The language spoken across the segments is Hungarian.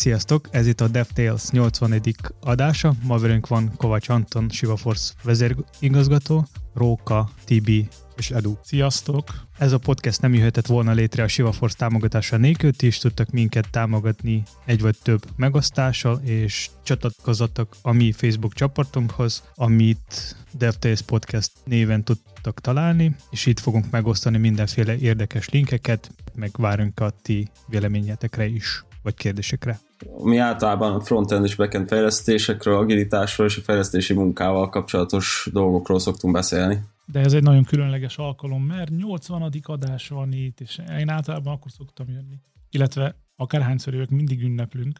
Sziasztok, ez itt a DevTales 80. adása. Ma velünk van Kovács Anton, Sivaforce vezérigazgató, Róka, Tibi és Edu. Sziasztok! Ez a podcast nem jöhetett volna létre a Sivaforce támogatása nélkül, ti is tudtak minket támogatni egy vagy több megosztással, és csatlakozottak a mi Facebook csoportunkhoz, amit DevTales Podcast néven tudtak találni, és itt fogunk megosztani mindenféle érdekes linkeket, meg várunk a ti véleményetekre is, vagy kérdésekre. Mi általában frontend és backend fejlesztésekről, agilitásról és a fejlesztési munkával kapcsolatos dolgokról szoktunk beszélni. De ez egy nagyon különleges alkalom, mert 80. adás van itt, és én általában akkor szoktam jönni. Illetve akárhányszor jövök, mindig ünneplünk.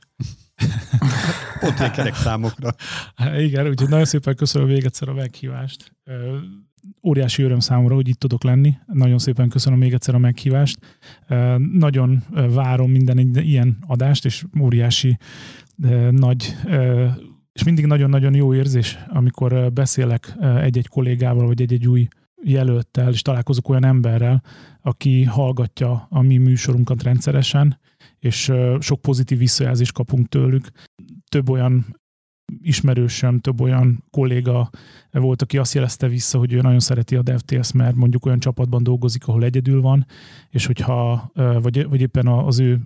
Pont ilyen számokra. Igen, úgyhogy nagyon szépen köszönöm még egyszer a meghívást. Óriási öröm számomra, hogy itt tudok lenni. Nagyon szépen köszönöm még egyszer a meghívást. Nagyon várom minden ilyen adást, és óriási nagy és mindig nagyon-nagyon jó érzés, amikor beszélek egy-egy kollégával, vagy egy-egy új jelölttel, és találkozok olyan emberrel, aki hallgatja a mi műsorunkat rendszeresen, és sok pozitív visszajelzést kapunk tőlük. Több olyan ismerősöm, több olyan kolléga volt, aki azt jelezte vissza, hogy ő nagyon szereti a DevTales, mert mondjuk olyan csapatban dolgozik, ahol egyedül van, és hogyha, vagy, vagy éppen az ő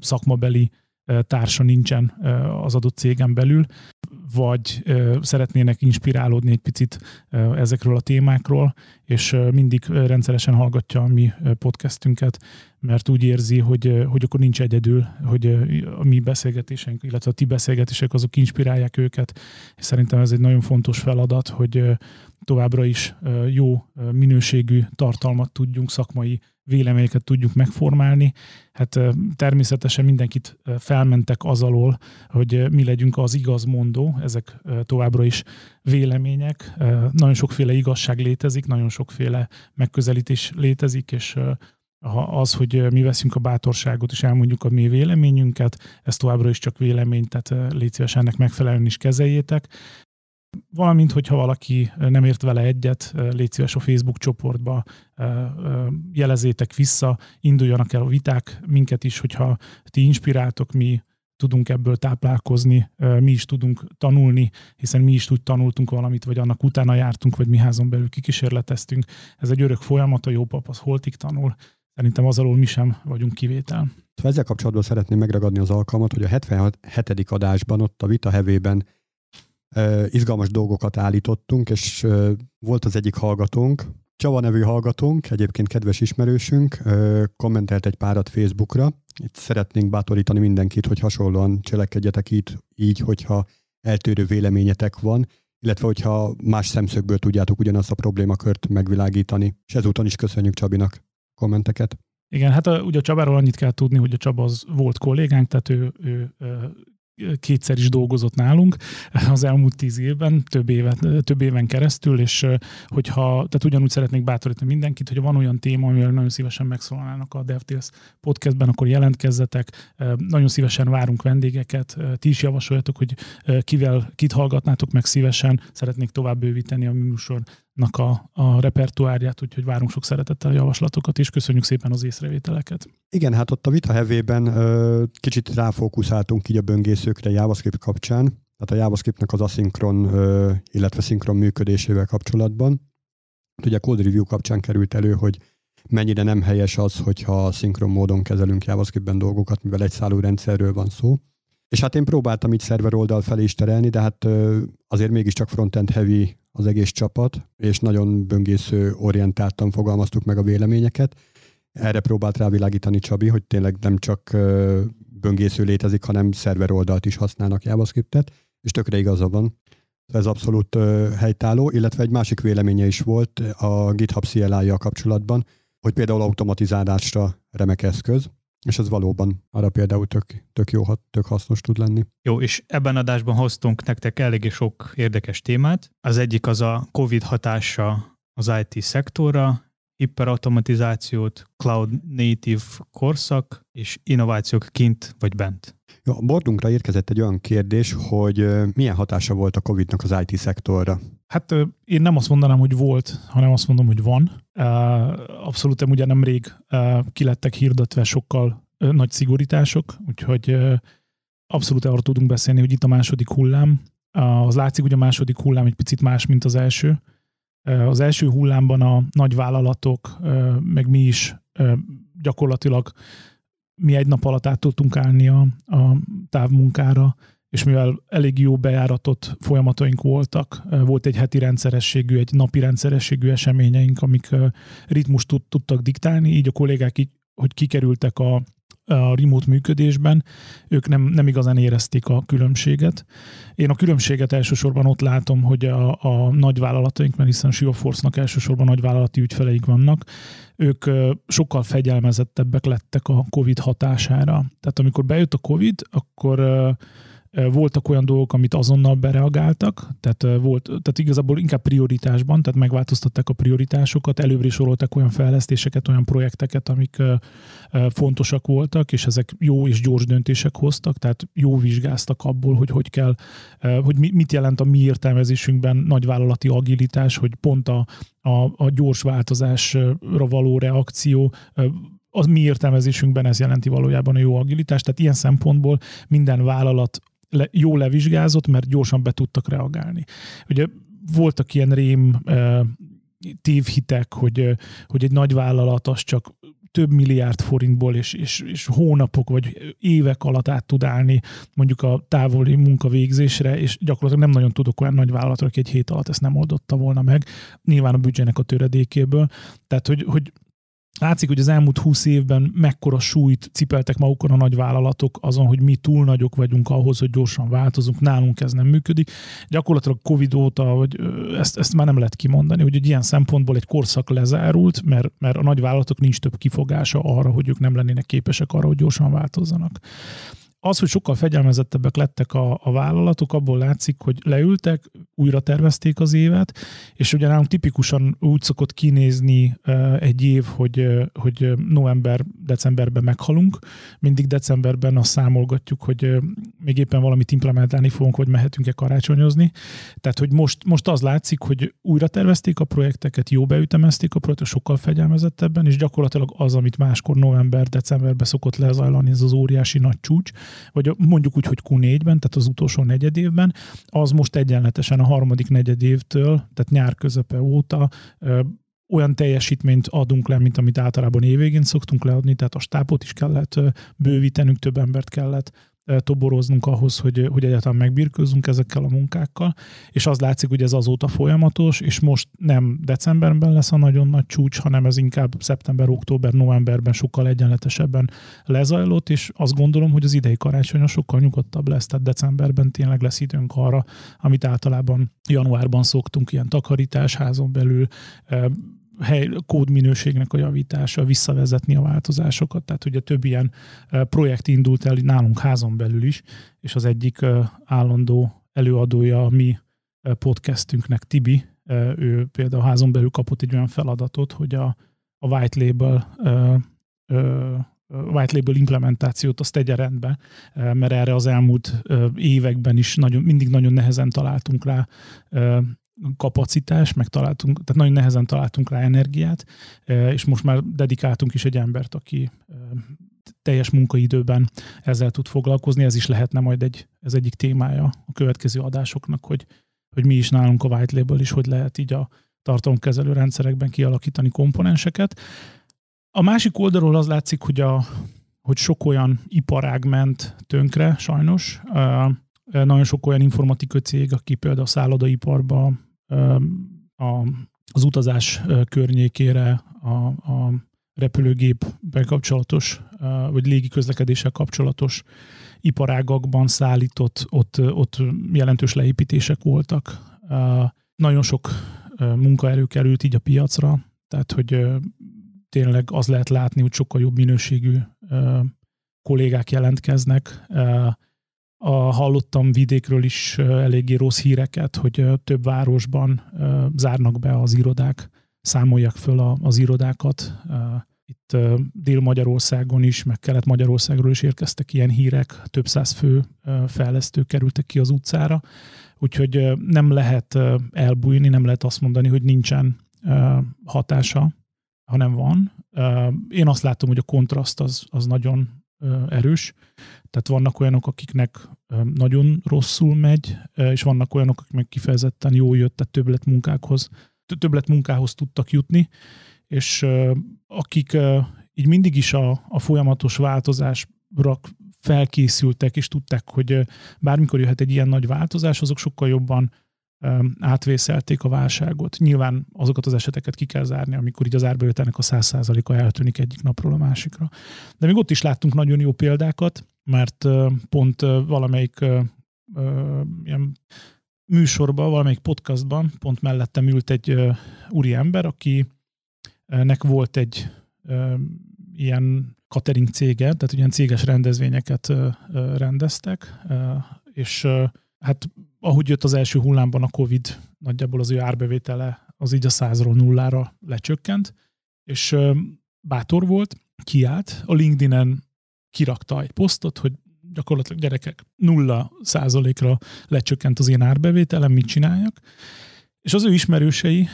szakmabeli társa nincsen az adott cégen belül, vagy szeretnének inspirálódni egy picit ezekről a témákról, és mindig rendszeresen hallgatja a mi podcastünket, mert úgy érzi, hogy, hogy akkor nincs egyedül, hogy a mi beszélgetésünk, illetve a ti beszélgetések azok inspirálják őket, és szerintem ez egy nagyon fontos feladat, hogy továbbra is jó minőségű tartalmat tudjunk, szakmai véleményeket tudjuk megformálni. Hát természetesen mindenkit felmentek az alól, hogy mi legyünk az igazmondó, ezek továbbra is vélemények. Nagyon sokféle igazság létezik, nagyon sokféle megközelítés létezik, és az, hogy mi veszünk a bátorságot és elmondjuk a mi véleményünket, ez továbbra is csak vélemény, tehát légy szíves ennek megfelelően is kezeljétek. Valamint, hogyha valaki nem ért vele egyet, légy szíves a Facebook csoportba, jelezétek vissza, induljanak el a viták, minket is, hogyha ti inspiráltok, mi tudunk ebből táplálkozni, mi is tudunk tanulni, hiszen mi is úgy tanultunk valamit, vagy annak utána jártunk, vagy mi házon belül kikísérleteztünk. Ez egy örök folyamat, a jó pap az holtig tanul, szerintem az alól mi sem vagyunk kivétel. Ezzel kapcsolatban szeretném megragadni az alkalmat, hogy a 77. adásban ott a vita hevében izgalmas dolgokat állítottunk, és volt az egyik hallgatónk, Csava nevű hallgatónk, egyébként kedves ismerősünk, kommentelt egy párat Facebookra. Itt szeretnénk bátorítani mindenkit, hogy hasonlóan cselekedjetek itt, így, hogyha eltérő véleményetek van, illetve hogyha más szemszögből tudjátok ugyanazt a problémakört megvilágítani. És ezúton is köszönjük Csabinak kommenteket. Igen, hát a, ugye a Csabáról annyit kell tudni, hogy a Csaba az volt kollégánk, tehát ő, ő, ő kétszer is dolgozott nálunk az elmúlt tíz évben, több, évet, több éven keresztül, és hogyha, tehát ugyanúgy szeretnék bátorítani mindenkit, hogy van olyan téma, amivel nagyon szívesen megszólalnának a DevTales podcastben, akkor jelentkezzetek, nagyon szívesen várunk vendégeket, ti is javasoljatok, hogy kivel, kit hallgatnátok meg szívesen, szeretnék tovább bővíteni a műsor a, a repertoárját, úgyhogy várunk sok szeretettel a javaslatokat, és köszönjük szépen az észrevételeket. Igen, hát ott a vita hevében ö, kicsit ráfókuszáltunk így a böngészőkre JavaScript kapcsán, tehát a JavaScriptnek az aszinkron, ö, illetve szinkron működésével kapcsolatban. Ugye a code review kapcsán került elő, hogy mennyire nem helyes az, hogyha szinkron módon kezelünk JavaScriptben dolgokat, mivel egy szálú rendszerről van szó. És hát én próbáltam így szerver oldal felé is terelni, de hát azért mégiscsak frontend heavy az egész csapat, és nagyon böngésző orientáltan fogalmaztuk meg a véleményeket. Erre próbált rávilágítani Csabi, hogy tényleg nem csak böngésző létezik, hanem szerver oldalt is használnak JavaScriptet, és tökre igaza van. Ez abszolút helytálló, illetve egy másik véleménye is volt a GitHub CLI-jal kapcsolatban, hogy például automatizálásra remek eszköz, és ez valóban arra például tök, tök jó, tök hasznos tud lenni. Jó, és ebben adásban hoztunk nektek eléggé sok érdekes témát. Az egyik az a COVID hatása az IT szektorra, hiperautomatizációt, cloud native korszak és innovációk kint vagy bent. Jó, a bordunkra érkezett egy olyan kérdés, hogy milyen hatása volt a COVID-nak az IT szektorra? Hát én nem azt mondanám, hogy volt, hanem azt mondom, hogy van. Abszolút ugye nemrég kilettek hirdetve sokkal nagy szigorítások, úgyhogy abszolút arról tudunk beszélni, hogy itt a második hullám. Az látszik, hogy a második hullám egy picit más, mint az első. Az első hullámban a nagy vállalatok, meg mi is gyakorlatilag mi egy nap alatt át tudtunk állni a, a távmunkára, és mivel elég jó bejáratott folyamataink voltak, volt egy heti rendszerességű, egy napi rendszerességű eseményeink, amik ritmust tud, tudtak diktálni, így a kollégák így, hogy kikerültek a a remote működésben, ők nem, nem igazán érezték a különbséget. Én a különbséget elsősorban ott látom, hogy a, a nagyvállalataink, mert hiszen Shivaforce-nak elsősorban nagyvállalati ügyfeleik vannak, ők sokkal fegyelmezettebbek lettek a COVID hatására. Tehát amikor bejött a COVID, akkor voltak olyan dolgok, amit azonnal bereagáltak, tehát, volt, tehát igazából inkább prioritásban, tehát megváltoztatták a prioritásokat, előbb is soroltak olyan fejlesztéseket, olyan projekteket, amik fontosak voltak, és ezek jó és gyors döntések hoztak, tehát jó vizsgáztak abból, hogy hogy kell, hogy mit jelent a mi értelmezésünkben nagyvállalati agilitás, hogy pont a, a, a gyors változásra való reakció az mi értelmezésünkben ez jelenti valójában a jó agilitást, tehát ilyen szempontból minden vállalat le, jó levizsgázott, mert gyorsan be tudtak reagálni. Ugye voltak ilyen rém tévhitek, hogy, hogy egy nagy vállalat az csak több milliárd forintból és, és, és hónapok vagy évek alatt át tud állni mondjuk a távoli munkavégzésre, és gyakorlatilag nem nagyon tudok olyan nagy vállalatra, aki egy hét alatt ezt nem oldotta volna meg, nyilván a büdzsének a töredékéből. Tehát, hogy, hogy Látszik, hogy az elmúlt húsz évben mekkora súlyt cipeltek magukon a nagy vállalatok azon, hogy mi túl nagyok vagyunk ahhoz, hogy gyorsan változunk, nálunk ez nem működik. Gyakorlatilag Covid óta, hogy ezt, ezt már nem lehet kimondani, hogy egy ilyen szempontból egy korszak lezárult, mert, mert a nagy vállalatok nincs több kifogása arra, hogy ők nem lennének képesek arra, hogy gyorsan változzanak az, hogy sokkal fegyelmezettebbek lettek a, a vállalatok, abból látszik, hogy leültek, újra tervezték az évet, és ugye nálunk tipikusan úgy szokott kinézni egy év, hogy, hogy november-decemberben meghalunk. Mindig decemberben azt számolgatjuk, hogy még éppen valamit implementálni fogunk, hogy mehetünk-e karácsonyozni. Tehát, hogy most, most az látszik, hogy újra tervezték a projekteket, jó beütemezték a projekteket, sokkal fegyelmezettebben, és gyakorlatilag az, amit máskor november-decemberben szokott lezajlani, ez az óriási nagy csúcs, vagy mondjuk úgy, hogy Q4-ben, tehát az utolsó negyed évben, az most egyenletesen a harmadik negyed évtől, tehát nyár közepe óta olyan teljesítményt adunk le, mint amit általában évvégén szoktunk leadni, tehát a stápot is kellett bővítenünk, több embert kellett toboroznunk ahhoz, hogy, hogy egyáltalán megbirkőzzünk ezekkel a munkákkal, és az látszik, hogy ez azóta folyamatos, és most nem decemberben lesz a nagyon nagy csúcs, hanem ez inkább szeptember, október, novemberben sokkal egyenletesebben lezajlott, és azt gondolom, hogy az idei karácsony sokkal nyugodtabb lesz, tehát decemberben tényleg lesz időnk arra, amit általában januárban szoktunk, ilyen takarítás házon belül, hely, kódminőségnek a javítása, visszavezetni a változásokat. Tehát ugye több ilyen projekt indult el nálunk házon belül is, és az egyik állandó előadója a mi podcastünknek, Tibi, ő például házon belül kapott egy olyan feladatot, hogy a, a white label white label implementációt azt tegye rendbe, mert erre az elmúlt években is nagyon, mindig nagyon nehezen találtunk rá kapacitás, meg találtunk, tehát nagyon nehezen találtunk rá energiát, és most már dedikáltunk is egy embert, aki teljes munkaidőben ezzel tud foglalkozni, ez is lehetne majd egy, ez egyik témája a következő adásoknak, hogy, hogy mi is nálunk a white label is, hogy lehet így a tartalomkezelő rendszerekben kialakítani komponenseket. A másik oldalról az látszik, hogy, a, hogy sok olyan iparág ment tönkre, sajnos. Nagyon sok olyan informatikai cég, aki például a szállodaiparban a, az utazás környékére, a, a repülőgép bekapcsolatos, vagy légi közlekedéssel kapcsolatos iparágakban szállított, ott, ott jelentős leépítések voltak. Nagyon sok munkaerő került így a piacra, tehát hogy tényleg az lehet látni, hogy sokkal jobb minőségű kollégák jelentkeznek, a, hallottam vidékről is eléggé rossz híreket, hogy több városban zárnak be az irodák, számolják föl az irodákat. Itt Dél-Magyarországon is, meg Kelet-Magyarországról is érkeztek ilyen hírek, több száz fő fejlesztők kerültek ki az utcára, úgyhogy nem lehet elbújni, nem lehet azt mondani, hogy nincsen hatása, hanem van. Én azt látom, hogy a kontraszt az, az nagyon erős. Tehát vannak olyanok, akiknek nagyon rosszul megy, és vannak olyanok, akik meg kifejezetten jó jött, tehát többlet munkákhoz, többlet munkához tudtak jutni, és akik így mindig is a, a folyamatos változásra felkészültek, és tudták, hogy bármikor jöhet egy ilyen nagy változás, azok sokkal jobban átvészelték a válságot. Nyilván azokat az eseteket ki kell zárni, amikor így az árbevételnek a 100%-a eltűnik egyik napról a másikra. De még ott is láttunk nagyon jó példákat, mert pont valamelyik ilyen műsorban, valamelyik podcastban pont mellettem ült egy úri ember, akinek volt egy ilyen catering cége, tehát ilyen céges rendezvényeket rendeztek, és hát ahogy jött az első hullámban a Covid, nagyjából az ő árbevétele az így a százról nullára lecsökkent, és bátor volt, kiállt, a LinkedIn-en kirakta egy posztot, hogy gyakorlatilag gyerekek nulla százalékra lecsökkent az én árbevételem, mit csináljak. És az ő ismerősei,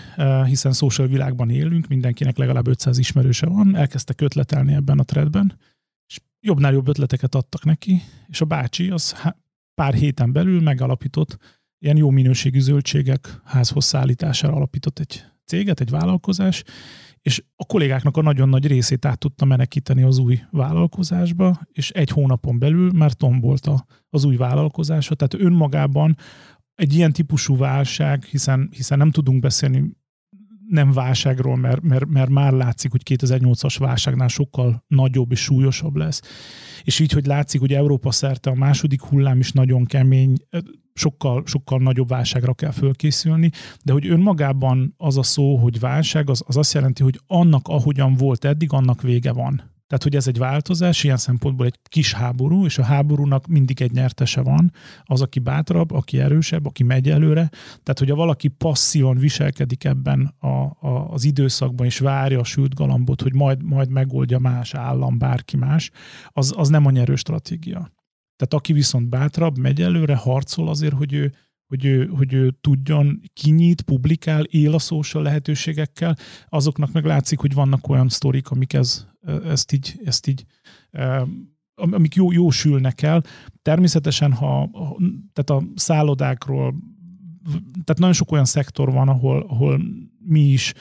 hiszen social világban élünk, mindenkinek legalább 500 ismerőse van, elkezdtek ötletelni ebben a threadben, és jobbnál jobb ötleteket adtak neki, és a bácsi az pár héten belül megalapított ilyen jó minőségű zöldségek házhoz szállítására alapított egy céget, egy vállalkozás, és a kollégáknak a nagyon nagy részét át tudta menekíteni az új vállalkozásba, és egy hónapon belül már tombolt az új vállalkozása, tehát önmagában egy ilyen típusú válság, hiszen, hiszen nem tudunk beszélni nem válságról, mert, mert, mert már látszik, hogy 2008-as válságnál sokkal nagyobb és súlyosabb lesz. És így, hogy látszik, hogy Európa szerte a második hullám is nagyon kemény, sokkal, sokkal nagyobb válságra kell fölkészülni, de hogy önmagában az a szó, hogy válság, az, az azt jelenti, hogy annak, ahogyan volt eddig, annak vége van. Tehát, hogy ez egy változás, ilyen szempontból egy kis háború, és a háborúnak mindig egy nyertese van, az, aki bátrabb, aki erősebb, aki megy előre. Tehát, hogyha valaki passzívan viselkedik ebben a, a, az időszakban, és várja a sült galambot, hogy majd, majd megoldja más állam, bárki más, az, az nem a nyerő stratégia. Tehát aki viszont bátrabb, megy előre, harcol azért, hogy ő, hogy ő, hogy ő tudjon, kinyit, publikál, él a social lehetőségekkel, azoknak meg látszik, hogy vannak olyan sztorik, amik ez, ezt így, ezt így amik jó, jó sülnek el. Természetesen, ha, tehát a szállodákról, tehát nagyon sok olyan szektor van, ahol, ahol mi is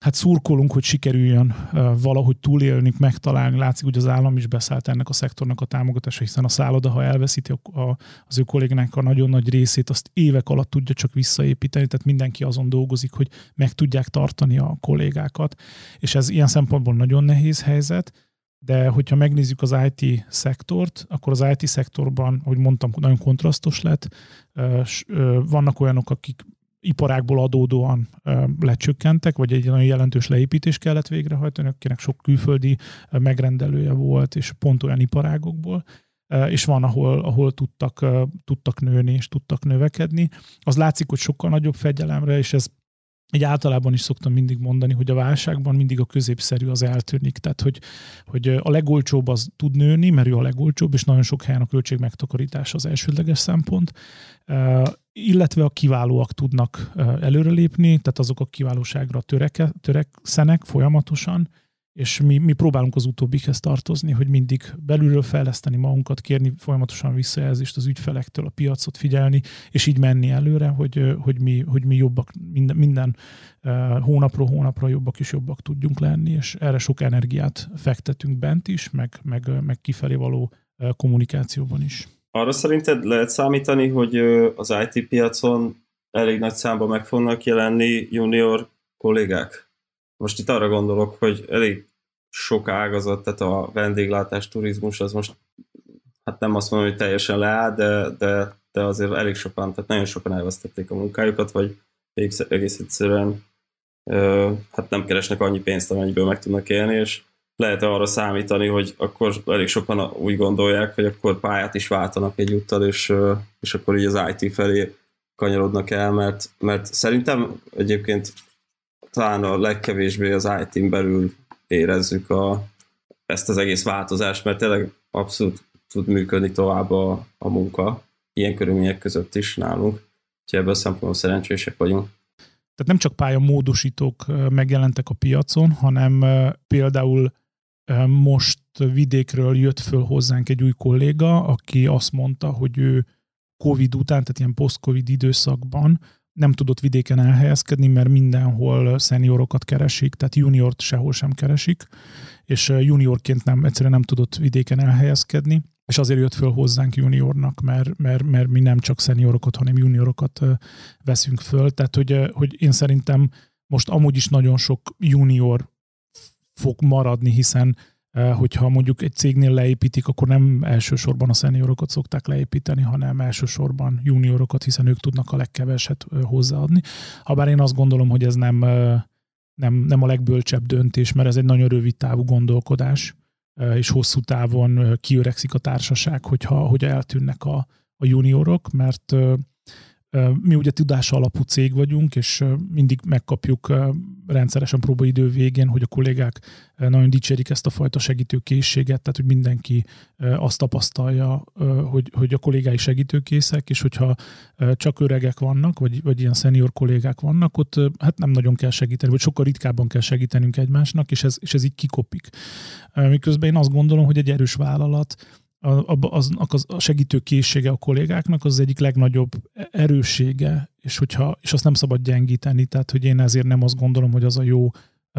hát szurkolunk, hogy sikerüljön valahogy túlélni, megtalálni. Látszik, hogy az állam is beszállt ennek a szektornak a támogatása, hiszen a szálloda, ha elveszíti a, az ő kollégának a nagyon nagy részét, azt évek alatt tudja csak visszaépíteni, tehát mindenki azon dolgozik, hogy meg tudják tartani a kollégákat, és ez ilyen szempontból nagyon nehéz helyzet, de hogyha megnézzük az IT szektort, akkor az IT szektorban, ahogy mondtam, nagyon kontrasztos lett. Vannak olyanok, akik iparákból adódóan lecsökkentek, vagy egy nagyon jelentős leépítés kellett végrehajtani, akinek sok külföldi megrendelője volt, és pont olyan iparágokból, és van, ahol, ahol tudtak, tudtak nőni, és tudtak növekedni. Az látszik, hogy sokkal nagyobb fegyelemre, és ez egy általában is szoktam mindig mondani, hogy a válságban mindig a középszerű az eltűnik. Tehát, hogy, hogy a legolcsóbb az tud nőni, mert ő a legolcsóbb, és nagyon sok helyen a költség megtakarítás az elsődleges szempont, illetve a kiválóak tudnak előrelépni, tehát azok a kiválóságra töreke, törekszenek folyamatosan, és mi, mi próbálunk az utóbbikhez tartozni, hogy mindig belülről fejleszteni magunkat, kérni folyamatosan visszajelzést az ügyfelektől, a piacot figyelni, és így menni előre, hogy, hogy, mi, hogy mi jobbak, minden, minden hónapról hónapra jobbak és jobbak tudjunk lenni, és erre sok energiát fektetünk bent is, meg, meg, meg kifelé való kommunikációban is. Arra szerinted lehet számítani, hogy az IT piacon elég nagy számban meg fognak jelenni junior kollégák? Most itt arra gondolok, hogy elég sok ágazat, tehát a vendéglátás, turizmus, az most hát nem azt mondom, hogy teljesen leáll, de, de, de azért elég sokan, tehát nagyon sokan elvesztették a munkájukat, vagy egész, egyszerűen hát nem keresnek annyi pénzt, amennyiből meg tudnak élni, és lehet arra számítani, hogy akkor elég sokan úgy gondolják, hogy akkor pályát is váltanak egyúttal, és, és akkor így az IT felé kanyarodnak el, mert, mert szerintem egyébként talán a legkevésbé az IT-n belül érezzük a, ezt az egész változást, mert tényleg abszolút tud működni tovább a, a munka, ilyen körülmények között is nálunk, úgyhogy ebből a szempontból szerencsések vagyunk. Tehát nem csak pályamódosítók megjelentek a piacon, hanem például most vidékről jött föl hozzánk egy új kolléga, aki azt mondta, hogy ő Covid után, tehát ilyen post-Covid időszakban nem tudott vidéken elhelyezkedni, mert mindenhol szeniorokat keresik, tehát juniort sehol sem keresik, és juniorként nem, egyszerűen nem tudott vidéken elhelyezkedni, és azért jött föl hozzánk juniornak, mert, mert, mert mi nem csak szeniorokat, hanem juniorokat veszünk föl. Tehát, hogy, hogy én szerintem most amúgy is nagyon sok junior fog maradni, hiszen hogyha mondjuk egy cégnél leépítik, akkor nem elsősorban a szeniorokat szokták leépíteni, hanem elsősorban juniorokat, hiszen ők tudnak a legkeveset hozzáadni. Habár én azt gondolom, hogy ez nem, nem, nem a legbölcsebb döntés, mert ez egy nagyon rövid távú gondolkodás, és hosszú távon kiöregszik a társaság, hogyha, hogy eltűnnek a, a juniorok, mert mi ugye tudás alapú cég vagyunk, és mindig megkapjuk rendszeresen próbaidő végén, hogy a kollégák nagyon dicsérik ezt a fajta segítőkészséget, tehát hogy mindenki azt tapasztalja, hogy, hogy a kollégái segítőkészek, és hogyha csak öregek vannak, vagy, vagy ilyen szenior kollégák vannak, ott hát nem nagyon kell segíteni, vagy sokkal ritkábban kell segítenünk egymásnak, és ez, és ez így kikopik. Miközben én azt gondolom, hogy egy erős vállalat az, az, a segítő készsége a kollégáknak az, az egyik legnagyobb erőssége, és, hogyha, és azt nem szabad gyengíteni, tehát hogy én ezért nem azt gondolom, hogy az a jó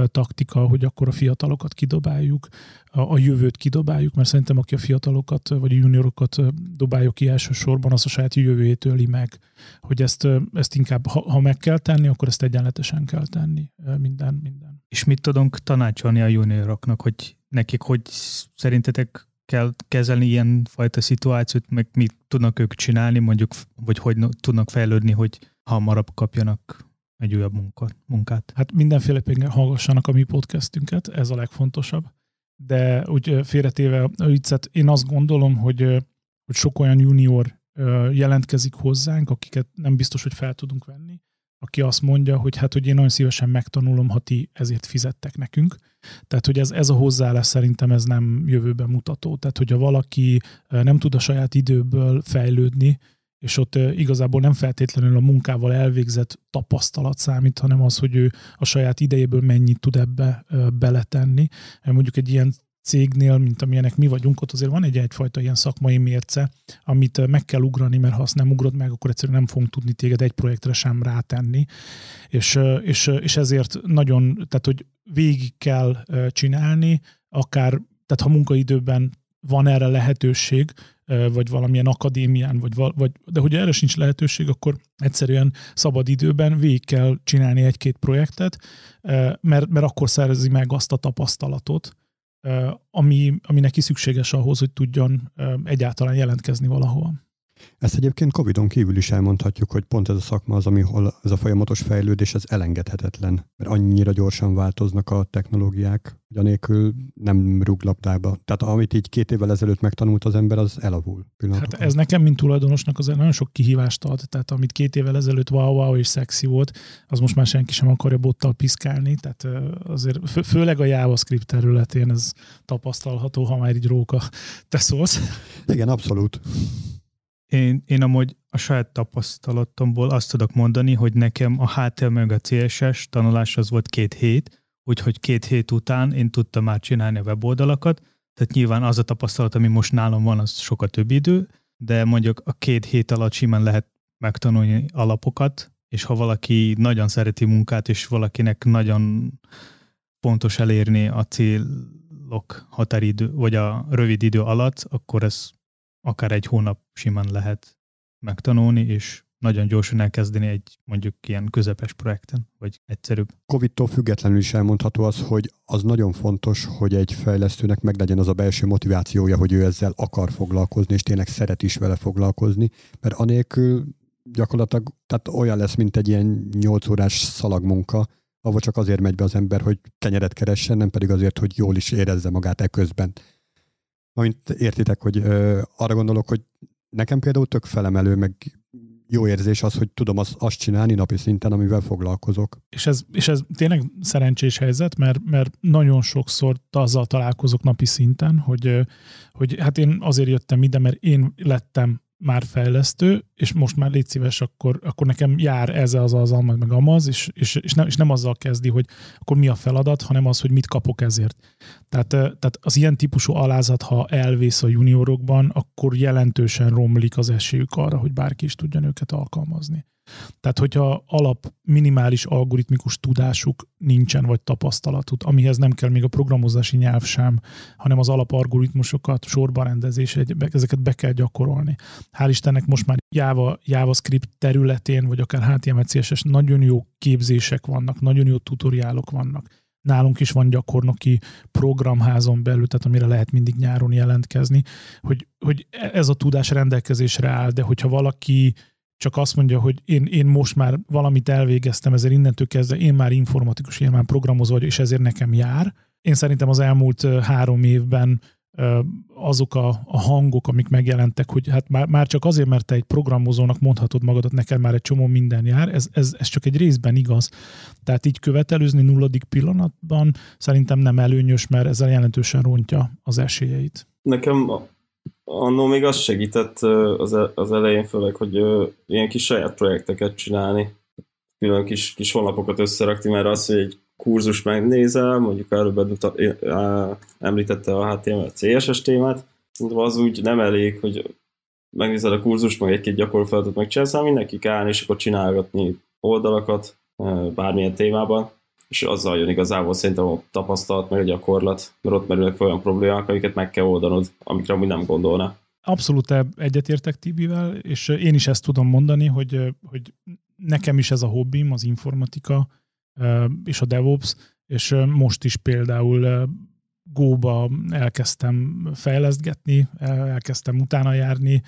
taktika, hogy akkor a fiatalokat kidobáljuk, a, a jövőt kidobáljuk, mert szerintem aki a fiatalokat vagy a juniorokat dobálja ki elsősorban, az a saját jövőjét öli meg, hogy ezt, ezt inkább, ha, ha meg kell tenni, akkor ezt egyenletesen kell tenni minden, minden. És mit tudunk tanácsolni a junioroknak, hogy nekik hogy szerintetek kell kezelni ilyen fajta szituációt, meg mit tudnak ők csinálni, mondjuk, vagy hogy tudnak fejlődni, hogy hamarabb kapjanak egy újabb munkát. Hát mindenféleképpen hallgassanak a mi podcastünket, ez a legfontosabb. De úgy félretéve a viccet, én azt gondolom, hogy, hogy sok olyan junior jelentkezik hozzánk, akiket nem biztos, hogy fel tudunk venni, aki azt mondja, hogy hát, hogy én nagyon szívesen megtanulom, ha ti ezért fizettek nekünk. Tehát, hogy ez, ez a hozzáállás szerintem ez nem jövőben mutató. Tehát, hogyha valaki nem tud a saját időből fejlődni, és ott igazából nem feltétlenül a munkával elvégzett tapasztalat számít, hanem az, hogy ő a saját idejéből mennyit tud ebbe beletenni. Mondjuk egy ilyen cégnél, mint amilyenek mi vagyunk, ott azért van egy egyfajta ilyen szakmai mérce, amit meg kell ugrani, mert ha azt nem ugrod meg, akkor egyszerűen nem fogunk tudni téged egy projektre sem rátenni. És, és, és ezért nagyon, tehát hogy végig kell csinálni, akár, tehát ha munkaidőben van erre lehetőség, vagy valamilyen akadémián, vagy, vagy, de hogy erre sincs lehetőség, akkor egyszerűen szabad időben végig kell csinálni egy-két projektet, mert, mert akkor szerezi meg azt a tapasztalatot, ami, ami neki szükséges ahhoz, hogy tudjon egyáltalán jelentkezni valahol. Ezt egyébként Covid-on kívül is elmondhatjuk, hogy pont ez a szakma az, amihol ez a folyamatos fejlődés ez elengedhetetlen, mert annyira gyorsan változnak a technológiák, hogy anélkül nem rúg labdába. Tehát amit így két évvel ezelőtt megtanult az ember, az elavul. Hát ez nekem, mint tulajdonosnak, azért nagyon sok kihívást ad. Tehát amit két évvel ezelőtt wow, wow és szexi volt, az most már senki sem akarja bottal piszkálni. Tehát azért fő, főleg a JavaScript területén ez tapasztalható, ha már így róka te szólsz. Igen, abszolút. Én, én amúgy a saját tapasztalatomból azt tudok mondani, hogy nekem a HTML meg a CSS tanulás az volt két hét, úgyhogy két hét után én tudtam már csinálni a weboldalakat, tehát nyilván az a tapasztalat, ami most nálam van, az sokkal több idő, de mondjuk a két hét alatt simán lehet megtanulni alapokat, és ha valaki nagyon szereti munkát, és valakinek nagyon fontos elérni a célok határidő, vagy a rövid idő alatt, akkor ez akár egy hónap simán lehet megtanulni, és nagyon gyorsan elkezdeni egy mondjuk ilyen közepes projekten, vagy egyszerűbb. Covid-tól függetlenül is elmondható az, hogy az nagyon fontos, hogy egy fejlesztőnek meglegyen az a belső motivációja, hogy ő ezzel akar foglalkozni, és tényleg szeret is vele foglalkozni, mert anélkül gyakorlatilag tehát olyan lesz, mint egy ilyen 8 órás szalagmunka, ahol csak azért megy be az ember, hogy kenyeret keressen, nem pedig azért, hogy jól is érezze magát e közben. Amint értitek, hogy ö, arra gondolok, hogy nekem például tök felemelő, meg jó érzés az, hogy tudom azt, azt csinálni napi szinten, amivel foglalkozok. És ez, és ez tényleg szerencsés helyzet, mert, mert nagyon sokszor azzal találkozok napi szinten, hogy, hogy hát én azért jöttem ide, mert én lettem már fejlesztő, és most már légy szíves, akkor, akkor nekem jár ez az az, az meg amaz, és, és, és, nem, és nem azzal kezdi, hogy akkor mi a feladat, hanem az, hogy mit kapok ezért. Tehát, tehát az ilyen típusú alázat, ha elvész a juniorokban, akkor jelentősen romlik az esélyük arra, hogy bárki is tudjon őket alkalmazni. Tehát, hogyha alap minimális algoritmikus tudásuk nincsen, vagy tapasztalatut, amihez nem kell még a programozási nyelv sem, hanem az alap algoritmusokat, sorbarendezés, ezeket be kell gyakorolni. Hál' Istennek most már Java, JavaScript területén, vagy akár HTML, CSS nagyon jó képzések vannak, nagyon jó tutoriálok vannak. Nálunk is van gyakornoki programházon belül, tehát amire lehet mindig nyáron jelentkezni, hogy, hogy ez a tudás rendelkezésre áll, de hogyha valaki csak azt mondja, hogy én, én most már valamit elvégeztem, ezért innentől kezdve én már informatikus, én már programozó vagyok, és ezért nekem jár. Én szerintem az elmúlt három évben azok a, a hangok, amik megjelentek, hogy hát már, már csak azért, mert te egy programozónak mondhatod magadat, neked már egy csomó minden jár, ez, ez, ez csak egy részben igaz. Tehát így követelőzni nulladik pillanatban szerintem nem előnyös, mert ezzel jelentősen rontja az esélyeit. Nekem annó még az segített az, e, az elején főleg, hogy ilyen kis saját projekteket csinálni, külön kis, kis honlapokat összerakni, mert az, hogy egy kurzus megnézel, mondjuk előbb említette a HTML CSS témát, az úgy nem elég, hogy megnézed a kurzust, meg egy-két gyakorló megcsinálsz, hanem mindenki kell állni, és akkor csinálgatni oldalakat bármilyen témában, és azzal jön igazából szerintem a tapasztalat, meg a gyakorlat, mert ott merülnek olyan problémák, amiket meg kell oldanod, amikre amúgy nem gondolna. Abszolút egyetértek Tibivel, és én is ezt tudom mondani, hogy, hogy nekem is ez a hobbim, az informatika és a DevOps, és most is például Go-ba elkezdtem fejlesztgetni, elkezdtem utána járni,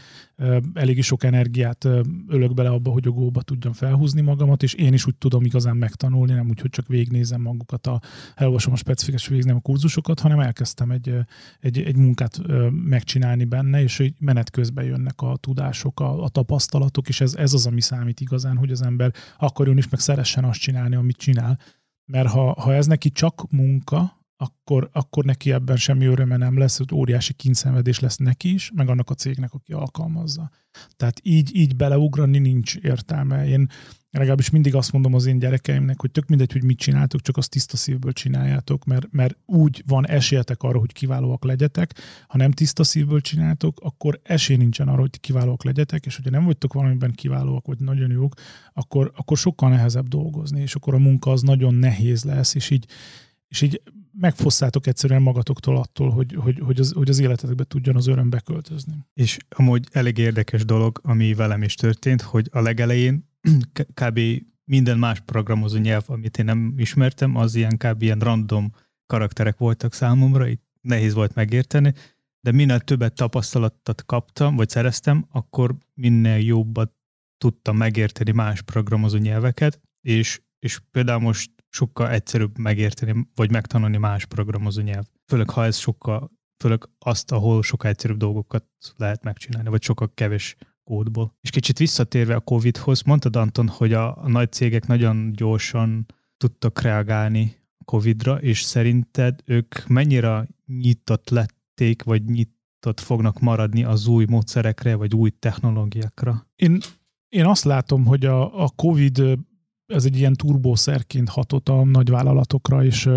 elég is sok energiát ölök bele abba, hogy a Go-ba tudjam felhúzni magamat, és én is úgy tudom igazán megtanulni, nem úgy, hogy csak végignézem magukat, a, elolvasom a specifikus végignézem a kurzusokat, hanem elkezdtem egy, egy, egy munkát megcsinálni benne, és hogy menet közben jönnek a tudások, a, a tapasztalatok, és ez, ez az, ami számít igazán, hogy az ember akarjon is, meg szeressen azt csinálni, amit csinál. Mert ha, ha ez neki csak munka, akkor, akkor neki ebben semmi öröme nem lesz, hogy óriási kínszenvedés lesz neki is, meg annak a cégnek, aki alkalmazza. Tehát így, így beleugrani nincs értelme. Én legalábbis mindig azt mondom az én gyerekeimnek, hogy tök mindegy, hogy mit csináltok, csak azt tiszta szívből csináljátok, mert, mert úgy van esélyetek arra, hogy kiválóak legyetek. Ha nem tiszta szívből csináltok, akkor esély nincsen arra, hogy kiválóak legyetek, és hogyha nem vagytok valamiben kiválóak, vagy nagyon jók, akkor, akkor sokkal nehezebb dolgozni, és akkor a munka az nagyon nehéz lesz, és így, és így megfosszátok egyszerűen magatoktól attól, hogy, hogy, hogy, az, hogy az életetekbe tudjon az öröm beköltözni. És amúgy elég érdekes dolog, ami velem is történt, hogy a legelején kb. minden más programozó nyelv, amit én nem ismertem, az ilyen kb. ilyen random karakterek voltak számomra, itt nehéz volt megérteni, de minél többet tapasztalatot kaptam, vagy szereztem, akkor minél jobbat tudtam megérteni más programozó nyelveket, és, és például most sokkal egyszerűbb megérteni, vagy megtanulni más programozó nyelv. Főleg, ha ez sokkal, főleg azt, ahol sokkal egyszerűbb dolgokat lehet megcsinálni, vagy sokkal kevés kódból. És kicsit visszatérve a Covid-hoz, mondtad Anton, hogy a, a nagy cégek nagyon gyorsan tudtak reagálni Covid-ra, és szerinted ők mennyire nyitott lették, vagy nyitott fognak maradni az új módszerekre, vagy új technológiákra? Én, én azt látom, hogy a, a Covid ez egy ilyen turbószerként hatott a nagyvállalatokra, és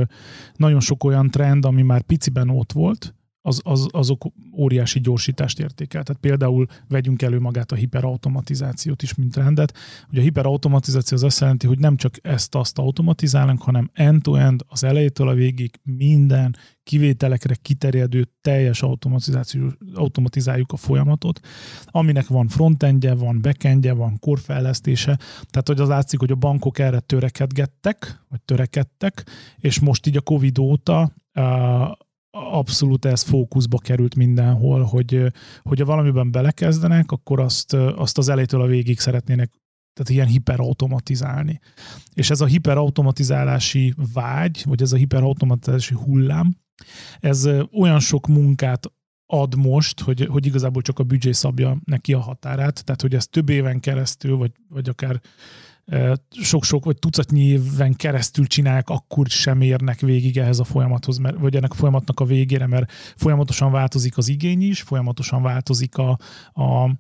nagyon sok olyan trend, ami már piciben ott volt, az, az, azok óriási gyorsítást értékel. Tehát például vegyünk elő magát a hiperautomatizációt is, mint rendet. Ugye a hiperautomatizáció az azt jelenti, hogy nem csak ezt-azt automatizálunk, hanem end-to-end, az elejétől a végig minden kivételekre kiterjedő teljes automatizáció, automatizáljuk a folyamatot, aminek van frontendje, van backendje, van korfejlesztése, tehát hogy az látszik, hogy a bankok erre törekedgettek, vagy törekedtek, és most így a Covid óta abszolút ez fókuszba került mindenhol, hogy, hogy ha valamiben belekezdenek, akkor azt, azt az elejétől a végig szeretnének tehát ilyen hiperautomatizálni. És ez a hiperautomatizálási vágy, vagy ez a hiperautomatizálási hullám, ez olyan sok munkát ad most, hogy, hogy igazából csak a büdzsé szabja neki a határát, tehát hogy ez több éven keresztül, vagy, vagy akár sok-sok vagy tucatnyi éven keresztül csinálják, akkor sem érnek végig ehhez a folyamathoz, mert, vagy ennek a folyamatnak a végére, mert folyamatosan változik az igény is, folyamatosan változik a, a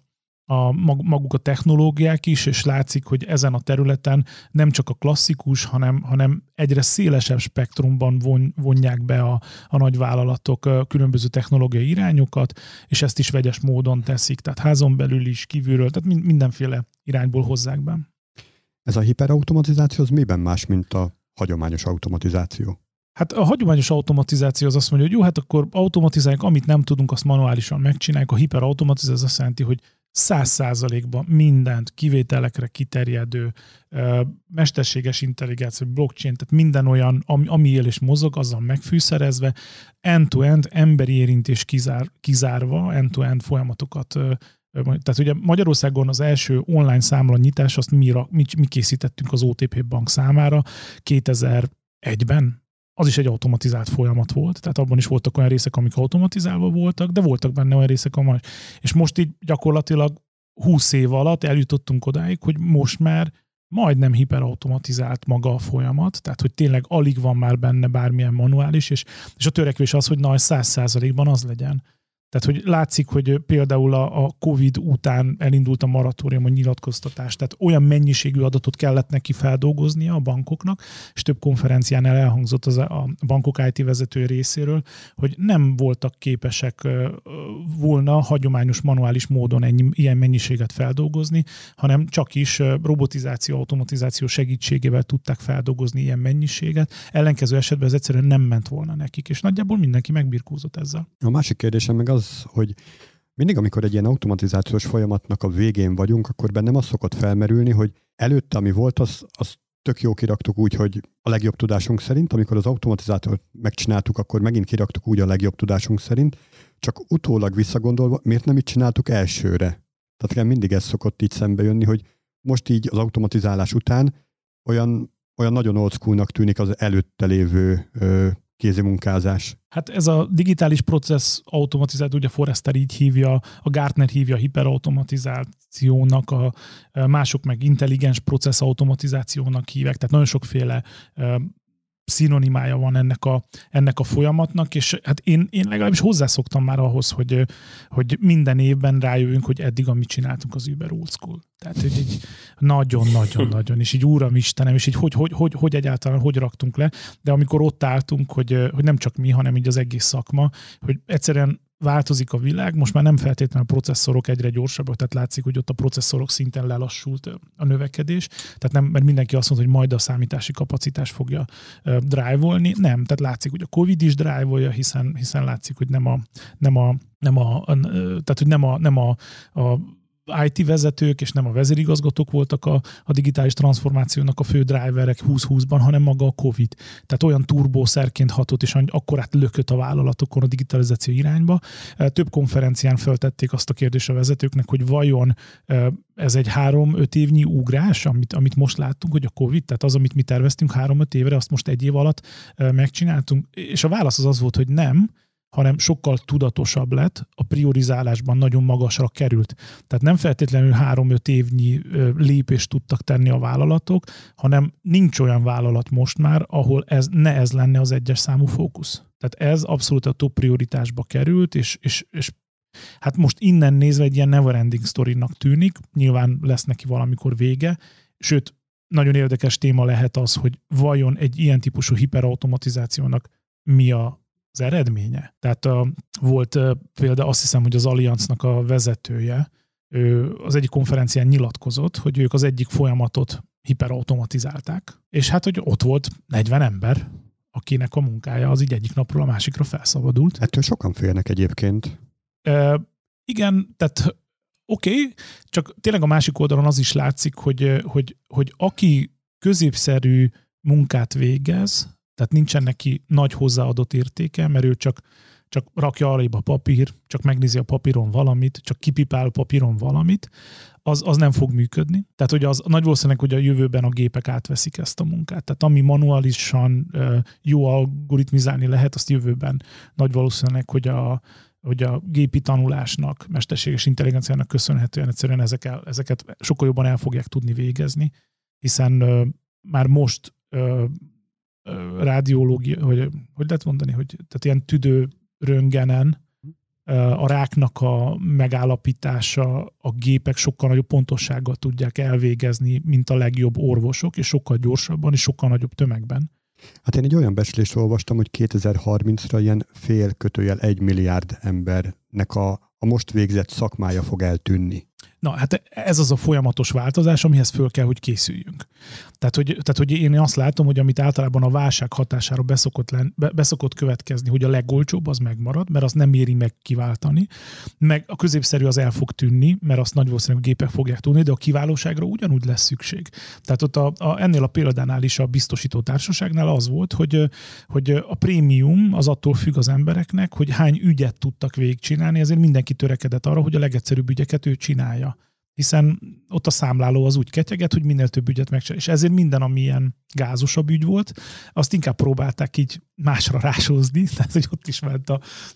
a maguk a technológiák is, és látszik, hogy ezen a területen nem csak a klasszikus, hanem, hanem egyre szélesebb spektrumban von, vonják be a, a nagyvállalatok különböző technológiai irányokat, és ezt is vegyes módon teszik, tehát házon belül is, kívülről, tehát mindenféle irányból hozzák be. Ez a hiperautomatizáció az miben más, mint a hagyományos automatizáció? Hát a hagyományos automatizáció az azt mondja, hogy jó, hát akkor automatizáljuk, amit nem tudunk, azt manuálisan megcsináljuk. A hiperautomatizáció az azt jelenti, hogy száz százalékban mindent kivételekre kiterjedő, mesterséges intelligencia, blockchain, tehát minden olyan, ami, ami él és mozog, azzal megfűszerezve, end-to-end emberi érintés kizár, kizárva, end-to-end folyamatokat tehát ugye Magyarországon az első online számla nyitás, azt mi, mi, mi készítettünk az OTP bank számára 2001-ben, az is egy automatizált folyamat volt, tehát abban is voltak olyan részek, amik automatizálva voltak, de voltak benne olyan részek, amik... És most így gyakorlatilag 20 év alatt eljutottunk odáig, hogy most már majdnem hiperautomatizált maga a folyamat, tehát hogy tényleg alig van már benne bármilyen manuális, és, és a törekvés az, hogy nagy száz százalékban az legyen. Tehát, hogy látszik, hogy például a, COVID után elindult a moratórium, a nyilatkoztatás, tehát olyan mennyiségű adatot kellett neki feldolgoznia a bankoknak, és több konferencián elhangzott az a bankok IT vezető részéről, hogy nem voltak képesek volna hagyományos manuális módon ennyi, ilyen mennyiséget feldolgozni, hanem csak is robotizáció, automatizáció segítségével tudták feldolgozni ilyen mennyiséget. Ellenkező esetben ez egyszerűen nem ment volna nekik, és nagyjából mindenki megbirkózott ezzel. A másik kérdésem meg az, az, hogy mindig, amikor egy ilyen automatizációs folyamatnak a végén vagyunk, akkor bennem az szokott felmerülni, hogy előtte, ami volt, az, az tök jó kiraktuk úgy, hogy a legjobb tudásunk szerint, amikor az automatizátort megcsináltuk, akkor megint kiraktuk úgy a legjobb tudásunk szerint, csak utólag visszagondolva, miért nem így csináltuk elsőre? Tehát mindig ez szokott így szembe jönni, hogy most így az automatizálás után olyan, olyan nagyon old tűnik az előtte lévő ö, kézimunkázás. Hát ez a digitális processz automatizált, ugye Forrester így hívja, a Gartner hívja hiperautomatizációnak, a mások meg intelligens processz automatizációnak hívják, tehát nagyon sokféle szinonimája van ennek a, ennek a folyamatnak, és hát én, én legalábbis hozzászoktam már ahhoz, hogy, hogy minden évben rájövünk, hogy eddig, amit csináltunk, az Uber old school. Tehát, hogy így nagyon-nagyon-nagyon, és így úram Istenem, és így hogy, hogy, hogy, hogy egyáltalán hogy raktunk le, de amikor ott álltunk, hogy, hogy nem csak mi, hanem így az egész szakma, hogy egyszerűen változik a világ, most már nem feltétlenül a processzorok egyre gyorsabbak, tehát látszik, hogy ott a processzorok szinten lelassult a növekedés, tehát nem, mert mindenki azt mondta, hogy majd a számítási kapacitás fogja uh, drive-olni, nem, tehát látszik, hogy a Covid is drive hiszen, hiszen látszik, hogy nem a, nem a nem a, a, tehát hogy nem a, nem a, a IT vezetők és nem a vezérigazgatók voltak a, a digitális transformációnak a fő driverek 2020-ban, hanem maga a COVID. Tehát olyan turbószerként hatott, és át lökött a vállalatokon a digitalizáció irányba. Több konferencián feltették azt a kérdést a vezetőknek, hogy vajon ez egy három-öt évnyi ugrás, amit, amit most láttunk, hogy a COVID, tehát az, amit mi terveztünk három-öt évre, azt most egy év alatt megcsináltunk. És a válasz az az volt, hogy nem, hanem sokkal tudatosabb lett, a priorizálásban nagyon magasra került. Tehát nem feltétlenül három-öt évnyi lépést tudtak tenni a vállalatok, hanem nincs olyan vállalat most már, ahol ez ne ez lenne az egyes számú fókusz. Tehát ez abszolút a top prioritásba került, és, és, és hát most innen nézve egy ilyen neverending story-nak tűnik, nyilván lesz neki valamikor vége, sőt, nagyon érdekes téma lehet az, hogy vajon egy ilyen típusú hiperautomatizációnak mi a az eredménye. Tehát a, volt például azt hiszem, hogy az Allianznak a vezetője, ő az egyik konferencián nyilatkozott, hogy ők az egyik folyamatot hiperautomatizálták, és hát, hogy ott volt 40 ember, akinek a munkája az így egyik napról a másikra felszabadult. Ettől sokan félnek egyébként. E, igen, tehát oké, okay, csak tényleg a másik oldalon az is látszik, hogy, hogy, hogy aki középszerű munkát végez, tehát nincsen neki nagy hozzáadott értéke, mert ő csak, csak rakja arrébb a papír, csak megnézi a papíron valamit, csak kipipál a papíron valamit, az, az nem fog működni. Tehát hogy az nagy valószínűleg, hogy a jövőben a gépek átveszik ezt a munkát. Tehát ami manuálisan jó algoritmizálni lehet, azt jövőben nagy valószínűleg, hogy a, hogy a gépi tanulásnak, mesterséges intelligenciának köszönhetően egyszerűen ezek el, ezeket sokkal jobban el fogják tudni végezni, hiszen már most rádiológia, hogy hogy lehet mondani, hogy tehát ilyen tüdő röngenen a ráknak a megállapítása, a gépek sokkal nagyobb pontossággal tudják elvégezni, mint a legjobb orvosok, és sokkal gyorsabban és sokkal nagyobb tömegben. Hát én egy olyan becslést olvastam, hogy 2030-ra ilyen fél kötőjel egy milliárd embernek a, a most végzett szakmája fog eltűnni. Na, hát ez az a folyamatos változás, amihez föl kell, hogy készüljünk. Tehát, hogy, tehát, hogy én azt látom, hogy amit általában a válság hatására beszokott, len, be, beszokott következni, hogy a legolcsóbb az megmarad, mert azt nem éri meg kiváltani, meg a középszerű az el fog tűnni, mert azt nagy valószínűleg gépek fogják tudni, de a kiválóságra ugyanúgy lesz szükség. Tehát ott a, a, ennél a példánál is a biztosító társaságnál az volt, hogy, hogy a prémium az attól függ az embereknek, hogy hány ügyet tudtak végigcsinálni, ezért mindenki törekedett arra, hogy a legegyszerűbb ügyeket ő csinálja. Hiszen ott a számláló az úgy ketyeget, hogy minél több ügyet megcsinál. És ezért minden, ami ilyen gázosabb ügy volt, azt inkább próbálták így másra rásózni, tehát hogy ott is ment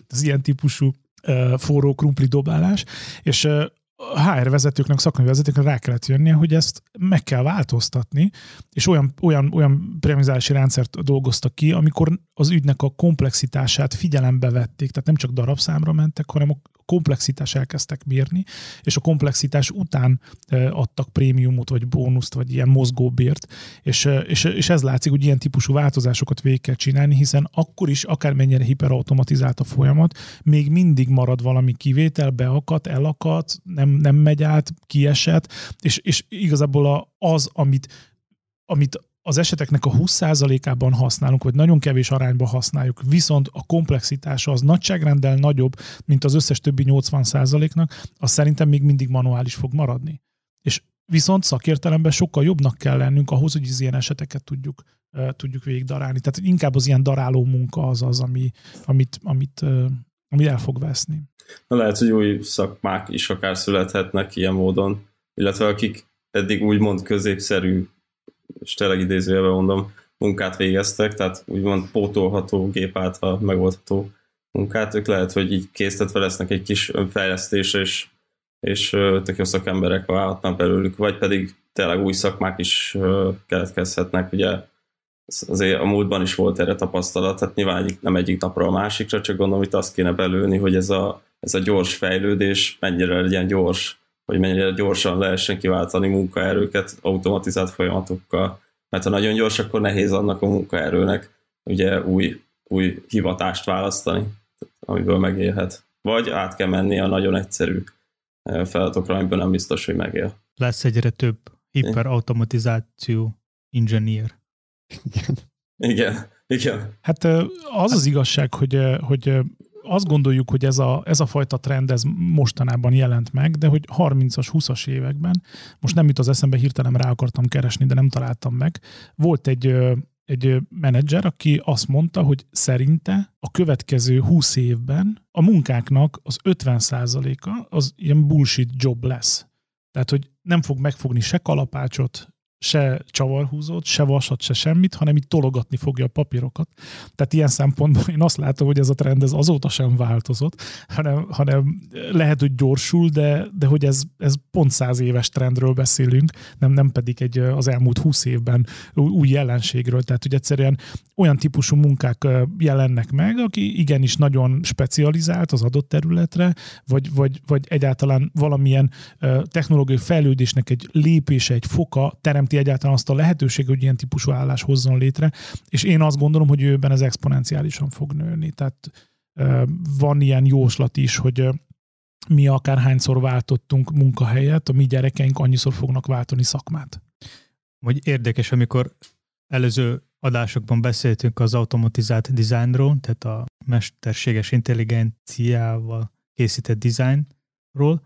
az ilyen típusú forró krumpli dobálás, és a HR vezetőknek, szakmai vezetőknek rá kellett jönnie, hogy ezt meg kell változtatni, és olyan, olyan, olyan premizálási rendszert dolgoztak ki, amikor az ügynek a komplexitását figyelembe vették, tehát nem csak darabszámra mentek, hanem komplexitás elkezdtek mérni, és a komplexitás után adtak prémiumot, vagy bónuszt, vagy ilyen mozgóbért, és, és, és ez látszik, hogy ilyen típusú változásokat végig kell csinálni, hiszen akkor is, akármennyire hiperautomatizált a folyamat, még mindig marad valami kivétel, beakadt, elakadt, nem, nem megy át, kiesett, és, és igazából az, amit amit az eseteknek a 20%-ában használunk, vagy nagyon kevés arányban használjuk, viszont a komplexitása az nagyságrendel nagyobb, mint az összes többi 80%-nak, az szerintem még mindig manuális fog maradni. És viszont szakértelemben sokkal jobbnak kell lennünk ahhoz, hogy az ilyen eseteket tudjuk, uh, tudjuk végig darálni. Tehát inkább az ilyen daráló munka az az, ami, amit, amit, amit el fog veszni. Na lehet, hogy új szakmák is akár születhetnek ilyen módon, illetve akik eddig úgymond középszerű és tényleg idézőjelben mondom, munkát végeztek, tehát úgymond pótolható, gép által megoldható munkát, ők lehet, hogy így késztetve lesznek egy kis önfejlesztés, és, és tök jó szakemberek válhatnak belőlük, vagy pedig tényleg új szakmák is keletkezhetnek, ugye azért a múltban is volt erre tapasztalat, tehát nyilván nem egyik napra a másikra, csak gondolom, hogy azt kéne belőni, hogy ez a, ez a gyors fejlődés mennyire legyen gyors, hogy mennyire gyorsan lehessen kiváltani munkaerőket automatizált folyamatokkal. Mert ha nagyon gyors, akkor nehéz annak a munkaerőnek ugye új, új hivatást választani, amiből megélhet. Vagy át kell menni a nagyon egyszerű feladatokra, amiből nem biztos, hogy megél. Lesz egyre több hiperautomatizáció engineer. Igen. Igen. Igen. Hát az az igazság, hogy, hogy azt gondoljuk, hogy ez a, ez a fajta trend ez mostanában jelent meg, de hogy 30-as, 20-as években, most nem jut az eszembe, hirtelen rá akartam keresni, de nem találtam meg, volt egy, egy menedzser, aki azt mondta, hogy szerinte a következő 20 évben a munkáknak az 50%-a az ilyen bullshit job lesz. Tehát, hogy nem fog megfogni se kalapácsot, se csavarhúzót, se vasat, se semmit, hanem itt tologatni fogja a papírokat. Tehát ilyen szempontból én azt látom, hogy ez a trend ez azóta sem változott, hanem, hanem lehet, hogy gyorsul, de, de hogy ez, ez pont száz éves trendről beszélünk, nem, nem pedig egy az elmúlt húsz évben új jelenségről. Tehát, hogy egyszerűen olyan típusú munkák jelennek meg, aki igenis nagyon specializált az adott területre, vagy, vagy, vagy egyáltalán valamilyen technológiai fejlődésnek egy lépése, egy foka teremt teremti egyáltalán azt a lehetőség, hogy ilyen típusú állás hozzon létre, és én azt gondolom, hogy jövőben ez exponenciálisan fog nőni. Tehát van ilyen jóslat is, hogy mi akárhányszor váltottunk munkahelyet, a mi gyerekeink annyiszor fognak váltani szakmát. Vagy érdekes, amikor előző adásokban beszéltünk az automatizált dizájnról, tehát a mesterséges intelligenciával készített dizájnról,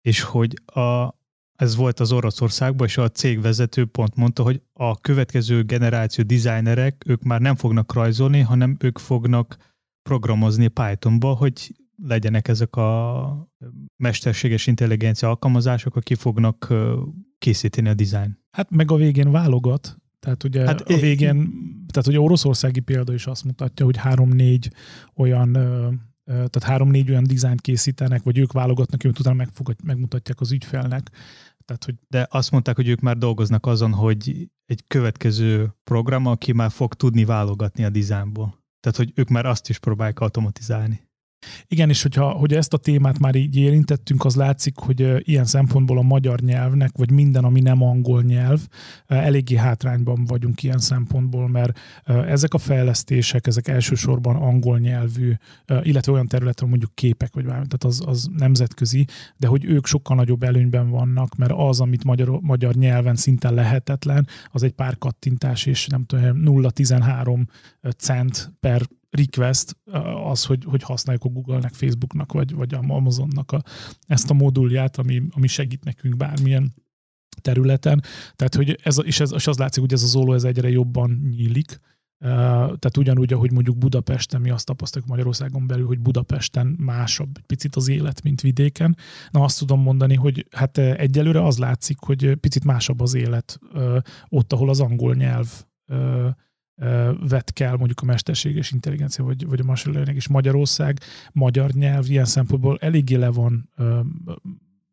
és hogy a, ez volt az Oroszországban, és a cégvezető pont mondta, hogy a következő generáció designerek, ők már nem fognak rajzolni, hanem ők fognak programozni Pythonba, hogy legyenek ezek a mesterséges intelligencia alkalmazások, akik fognak készíteni a design. Hát meg a végén válogat. Tehát ugye hát a végén, tehát ugye oroszországi példa is azt mutatja, hogy három-négy olyan tehát három-négy olyan dizájnt készítenek, vagy ők válogatnak, amit utána megmutatják az ügyfelnek. Tehát, hogy de azt mondták, hogy ők már dolgoznak azon, hogy egy következő program, aki már fog tudni válogatni a dizájnból. Tehát, hogy ők már azt is próbálják automatizálni. Igen, és hogyha hogy ezt a témát már így érintettünk, az látszik, hogy ilyen szempontból a magyar nyelvnek, vagy minden, ami nem angol nyelv, eléggé hátrányban vagyunk ilyen szempontból, mert ezek a fejlesztések, ezek elsősorban angol nyelvű, illetve olyan területen mondjuk képek, vagy bármi, tehát az, az nemzetközi, de hogy ők sokkal nagyobb előnyben vannak, mert az, amit magyar, magyar nyelven szinte lehetetlen, az egy pár kattintás, és nem tudom, 0,13 cent per request az, hogy, hogy használjuk a Google-nek, Facebooknak, vagy, vagy a Amazonnak a, ezt a modulját, ami, ami segít nekünk bármilyen területen. Tehát, hogy ez, és, ez, és az látszik, hogy ez az óló ez egyre jobban nyílik. Tehát ugyanúgy, ahogy mondjuk Budapesten, mi azt tapasztaljuk Magyarországon belül, hogy Budapesten másabb egy picit az élet, mint vidéken. Na azt tudom mondani, hogy hát egyelőre az látszik, hogy picit másabb az élet ott, ahol az angol nyelv vet kell mondjuk a mesterséges intelligencia vagy, vagy a machine learning, és Magyarország, magyar nyelv ilyen szempontból eléggé le van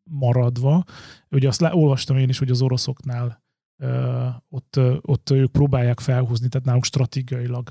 maradva. Ugye azt olvastam én is, hogy az oroszoknál ott, ott ők próbálják felhúzni, tehát náluk stratégiailag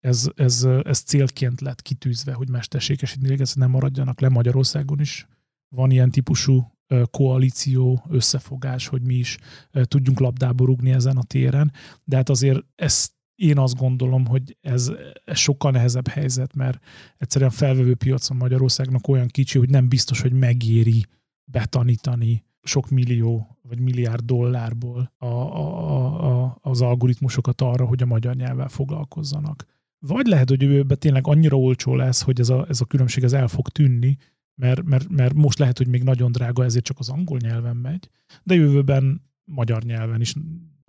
ez, ez, ez célként lett kitűzve, hogy mesterséges intelligencia nem maradjanak le Magyarországon is. Van ilyen típusú koalíció, összefogás, hogy mi is tudjunk labdába rúgni ezen a téren, de hát azért ezt én azt gondolom, hogy ez, ez sokkal nehezebb helyzet, mert egyszerűen felvevő piacon Magyarországnak olyan kicsi, hogy nem biztos, hogy megéri betanítani sok millió vagy milliárd dollárból a, a, a, az algoritmusokat arra, hogy a magyar nyelvvel foglalkozzanak. Vagy lehet, hogy jövőben tényleg annyira olcsó lesz, hogy ez a, ez a különbség ez el fog tűnni, mert, mert, mert most lehet, hogy még nagyon drága, ezért csak az angol nyelven megy, de jövőben magyar nyelven is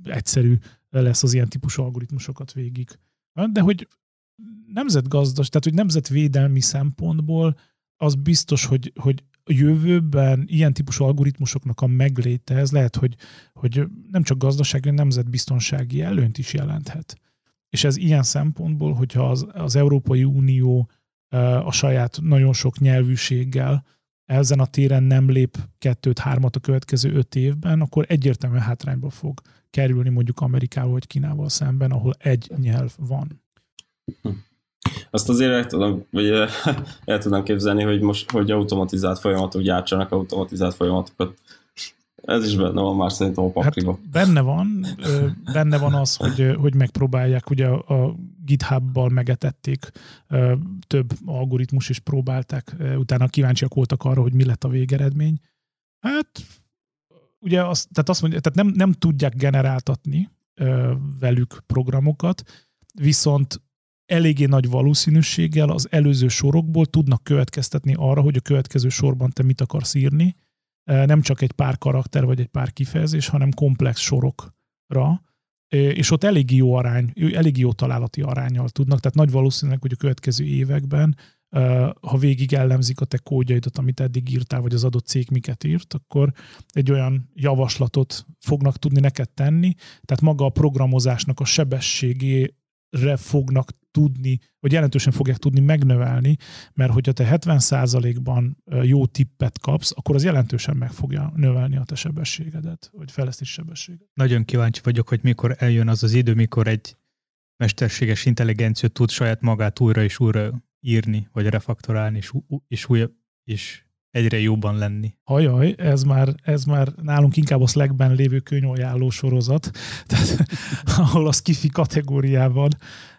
egyszerű lesz az ilyen típusú algoritmusokat végig. De hogy nemzetgazdas, tehát hogy nemzetvédelmi szempontból az biztos, hogy, hogy a jövőben ilyen típusú algoritmusoknak a megléte, ez lehet, hogy, hogy nem csak gazdasági, nemzetbiztonsági előnyt is jelenthet. És ez ilyen szempontból, hogyha az, az Európai Unió a saját nagyon sok nyelvűséggel ezen a téren nem lép kettőt, hármat a következő öt évben, akkor egyértelműen hátrányba fog kerülni mondjuk Amerikával vagy Kínával szemben, ahol egy nyelv van. Azt azért el tudom, vagy el tudom képzelni, hogy most hogy automatizált folyamatok gyártsanak automatizált folyamatokat. Ez is benne van már szerintem a pakliba. Hát benne van, benne van az, hogy, hogy megpróbálják, ugye a GitHub-bal megetették, több algoritmus is próbálták, utána kíváncsiak voltak arra, hogy mi lett a végeredmény. Hát ugye azt, tehát azt mondja, tehát nem, nem tudják generáltatni velük programokat, viszont eléggé nagy valószínűséggel az előző sorokból tudnak következtetni arra, hogy a következő sorban te mit akarsz írni, nem csak egy pár karakter vagy egy pár kifejezés, hanem komplex sorokra, és ott elég jó arány, elég jó találati arányal tudnak, tehát nagy valószínűleg, hogy a következő években ha végig ellemzik a te kódjaidat, amit eddig írtál, vagy az adott cég miket írt, akkor egy olyan javaslatot fognak tudni neked tenni, tehát maga a programozásnak a sebességére fognak tudni, vagy jelentősen fogják tudni megnövelni, mert hogyha te 70%-ban jó tippet kapsz, akkor az jelentősen meg fogja növelni a te sebességedet, vagy fejlesztés sebességet. Nagyon kíváncsi vagyok, hogy mikor eljön az az idő, mikor egy mesterséges intelligencia tud saját magát újra és újra írni, vagy refaktorálni, és, és, újabb, és egyre jobban lenni. Hajaj, ez már, ez már nálunk inkább a Slackben lévő könyvajánló sorozat, tehát, ahol a skifi kategóriában,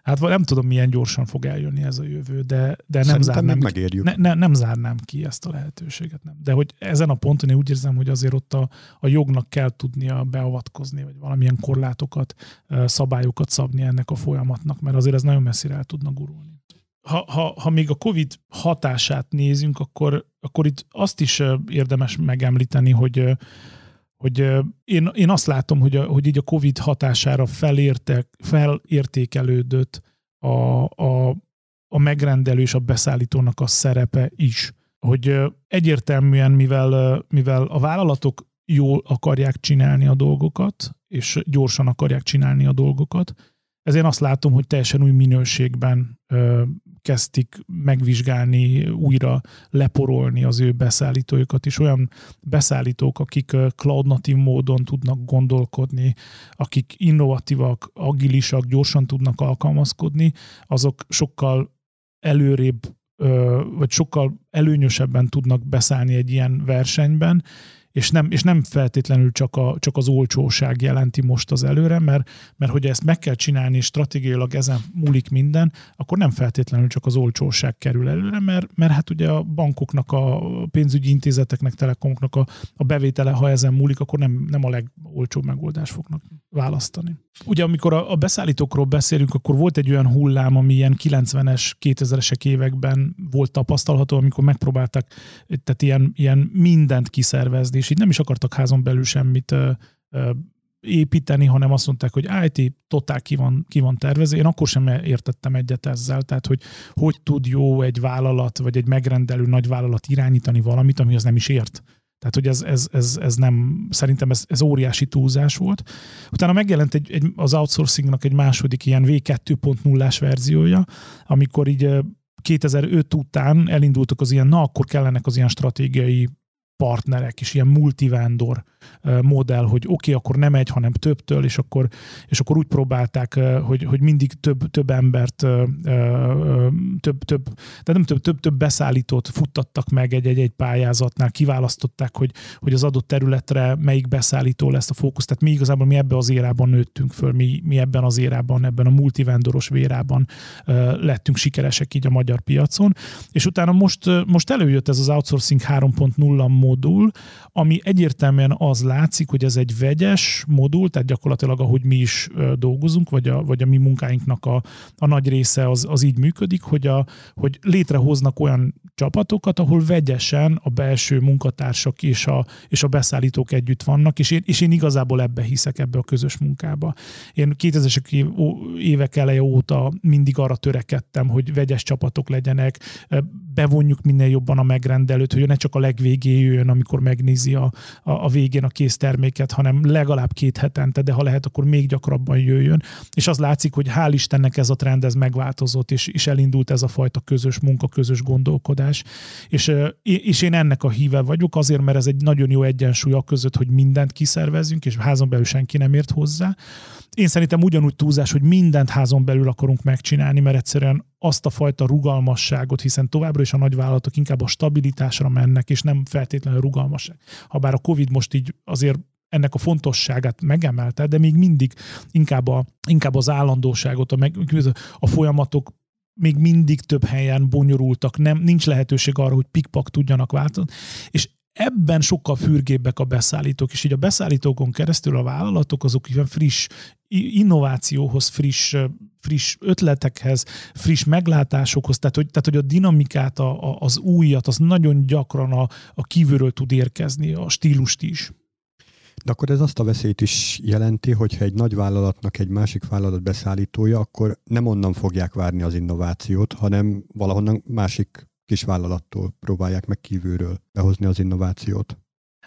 hát nem tudom, milyen gyorsan fog eljönni ez a jövő, de, de nem, zárnám, megérjük. Ne, ne, nem zárnám ki ezt a lehetőséget. Nem. De hogy ezen a ponton én úgy érzem, hogy azért ott a, a jognak kell tudnia beavatkozni, vagy valamilyen korlátokat, szabályokat szabni ennek a folyamatnak, mert azért ez nagyon messzire el tudna gurulni ha, ha, ha még a COVID hatását nézünk, akkor, akkor itt azt is érdemes megemlíteni, hogy, hogy én, én azt látom, hogy, a, hogy így a COVID hatására felértek, felértékelődött a, a, a megrendelő és a beszállítónak a szerepe is. Hogy egyértelműen, mivel, mivel a vállalatok jól akarják csinálni a dolgokat, és gyorsan akarják csinálni a dolgokat, ezért azt látom, hogy teljesen új minőségben kezdik megvizsgálni, újra leporolni az ő beszállítójukat is. Olyan beszállítók, akik cloud natív módon tudnak gondolkodni, akik innovatívak, agilisak, gyorsan tudnak alkalmazkodni, azok sokkal előrébb vagy sokkal előnyösebben tudnak beszállni egy ilyen versenyben, és nem, és nem feltétlenül csak, a, csak az olcsóság jelenti most az előre, mert, mert hogy ezt meg kell csinálni, és stratégiailag ezen múlik minden, akkor nem feltétlenül csak az olcsóság kerül előre, mert, mert hát ugye a bankoknak, a pénzügyi intézeteknek, telekomoknak a, a bevétele, ha ezen múlik, akkor nem, nem a legolcsóbb megoldás fognak választani. Ugye amikor a, a beszállítókról beszélünk, akkor volt egy olyan hullám, ami ilyen 90-es, 2000-esek években volt tapasztalható, amikor megpróbáltak tehát ilyen, ilyen mindent kiszervezni, és így nem is akartak házon belül semmit építeni, hanem azt mondták, hogy IT totál ki van, ki van tervezve. Én akkor sem értettem egyet ezzel, tehát hogy hogy tud jó egy vállalat, vagy egy megrendelő nagy vállalat irányítani valamit, ami az nem is ért. Tehát, hogy ez, ez, ez, ez nem, szerintem ez, ez óriási túlzás volt. Utána megjelent egy, egy, az outsourcingnak egy második ilyen V2.0-ás verziója, amikor így 2005 után elindultak az ilyen, na akkor kellenek az ilyen stratégiai partnerek, és ilyen multivándor modell, hogy oké, okay, akkor nem egy, hanem többtől, és akkor, és akkor úgy próbálták, hogy, hogy mindig több, több embert, több, több, de nem több, több, több beszállítót futtattak meg egy-egy pályázatnál, kiválasztották, hogy, hogy az adott területre melyik beszállító lesz a fókusz. Tehát mi igazából mi ebben az érában nőttünk föl, mi, mi ebben az érában, ebben a multivendoros vérában lettünk sikeresek így a magyar piacon, és utána most, most előjött ez az outsourcing 3.0 modul, ami egyértelműen az látszik, hogy ez egy vegyes modul, tehát gyakorlatilag ahogy mi is dolgozunk, vagy a, vagy a mi munkáinknak a, a nagy része az, az így működik, hogy, a, hogy létrehoznak olyan csapatokat, ahol vegyesen a belső munkatársak és a, és a beszállítók együtt vannak, és én, és én igazából ebbe hiszek, ebbe a közös munkába. Én 2000-es évek eleje óta mindig arra törekedtem, hogy vegyes csapatok legyenek, bevonjuk minél jobban a megrendelőt, hogy ne csak a legvégé jöjjön, amikor megnézi a, a, a végén a kész terméket, hanem legalább két hetente, de ha lehet, akkor még gyakrabban jöjjön. És az látszik, hogy hál' Istennek ez a trend, ez megváltozott, és, és elindult ez a fajta közös munka, közös gondolkodás. És, és én ennek a híve vagyok, azért, mert ez egy nagyon jó egyensúly a között, hogy mindent kiszervezünk, és házon belül senki nem ért hozzá, én szerintem ugyanúgy túlzás, hogy mindent házon belül akarunk megcsinálni, mert egyszerűen azt a fajta rugalmasságot, hiszen továbbra is a nagyvállalatok inkább a stabilitásra mennek, és nem feltétlenül rugalmasság. Habár a Covid most így azért ennek a fontosságát megemelte, de még mindig inkább, a, inkább az állandóságot, a, meg, a folyamatok még mindig több helyen bonyolultak, nem, nincs lehetőség arra, hogy pikpak tudjanak változni, és ebben sokkal fürgébbek a beszállítók, és így a beszállítókon keresztül a vállalatok azok ilyen friss innovációhoz, friss, friss ötletekhez, friss meglátásokhoz, tehát hogy, tehát, hogy a dinamikát, a, az újat, az nagyon gyakran a, a kívülről tud érkezni, a stílust is. De akkor ez azt a veszélyt is jelenti, hogyha egy nagy vállalatnak egy másik vállalat beszállítója, akkor nem onnan fogják várni az innovációt, hanem valahonnan másik kis vállalattól próbálják meg kívülről behozni az innovációt.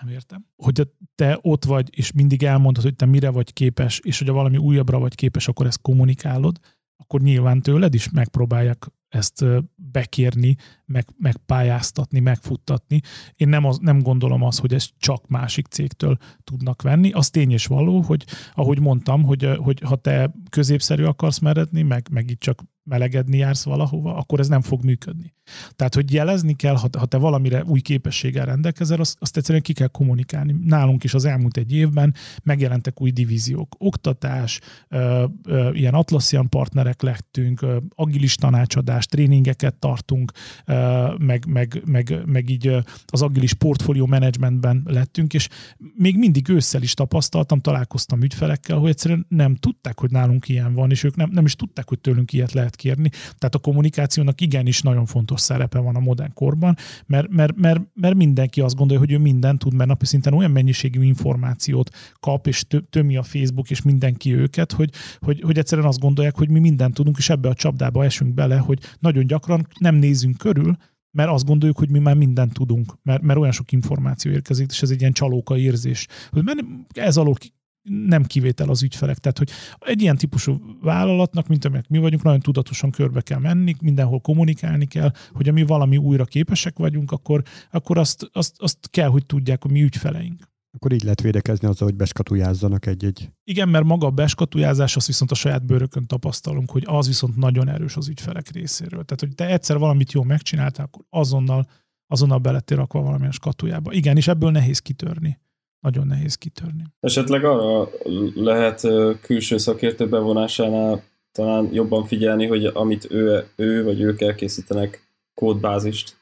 Nem értem. Hogyha te ott vagy, és mindig elmondod, hogy te mire vagy képes, és hogyha valami újabbra vagy képes, akkor ezt kommunikálod, akkor nyilván tőled is megpróbálják ezt bekérni, meg, megpályáztatni, megfuttatni. Én nem, az, nem gondolom azt, hogy ezt csak másik cégtől tudnak venni. Az tény és való, hogy ahogy mondtam, hogy, hogy ha te középszerű akarsz meredni, meg, meg itt csak melegedni jársz valahova, akkor ez nem fog működni. Tehát, hogy jelezni kell, ha, ha te valamire új képességgel rendelkezel, azt, azt egyszerűen ki kell kommunikálni. Nálunk is az elmúlt egy évben megjelentek új divíziók. Oktatás, ö, ö, ilyen Atlassian partnerek lettünk, ö, agilis tanácsadás, tréningeket tartunk, ö, meg, meg, meg, meg így az agilis portfólió managementben lettünk, és még mindig ősszel is tapasztaltam, találkoztam ügyfelekkel, hogy egyszerűen nem tudták, hogy nálunk ilyen van, és ők nem, nem is tudták, hogy tőlünk ilyet lehet kérni. Tehát a kommunikációnak igenis nagyon fontos szerepe van a modern korban, mert, mert, mert, mert mindenki azt gondolja, hogy ő mindent tud, mert napi szinten olyan mennyiségű információt kap, és tömi a Facebook, és mindenki őket, hogy, hogy, hogy egyszerűen azt gondolják, hogy mi mindent tudunk, és ebbe a csapdába esünk bele, hogy nagyon gyakran nem nézünk körül, mert azt gondoljuk, hogy mi már mindent tudunk, mert, mert olyan sok információ érkezik, és ez egy ilyen csalóka érzés. Mert ez alól nem kivétel az ügyfelek. Tehát, hogy egy ilyen típusú vállalatnak, mint amelyek mi vagyunk, nagyon tudatosan körbe kell menni, mindenhol kommunikálni kell, hogy ami valami újra képesek vagyunk, akkor, akkor azt, azt, azt kell, hogy tudják a mi ügyfeleink. Akkor így lehet védekezni azzal, hogy beskatujázzanak egy-egy. Igen, mert maga a beskatujázás, azt viszont a saját bőrökön tapasztalunk, hogy az viszont nagyon erős az ügyfelek részéről. Tehát, hogy te egyszer valamit jól megcsináltál, akkor azonnal, azonnal belettél rakva valamilyen skatujába. Igen, és ebből nehéz kitörni. Nagyon nehéz kitörni. Esetleg arra lehet külső szakértő bevonásánál talán jobban figyelni, hogy amit ő, ő vagy ők elkészítenek kódbázist,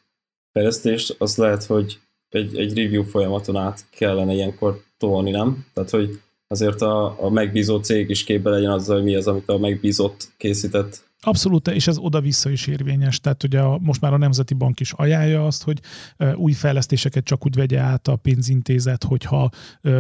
fejlesztést, az lehet, hogy egy, egy review folyamaton át kellene ilyenkor tolni, nem? Tehát, hogy azért a, a megbízó cég is képbe legyen azzal, hogy mi az, amit a megbízott készített Abszolút, és ez oda-vissza is érvényes. Tehát ugye a, most már a Nemzeti Bank is ajánlja azt, hogy új fejlesztéseket csak úgy vegye át a pénzintézet, hogyha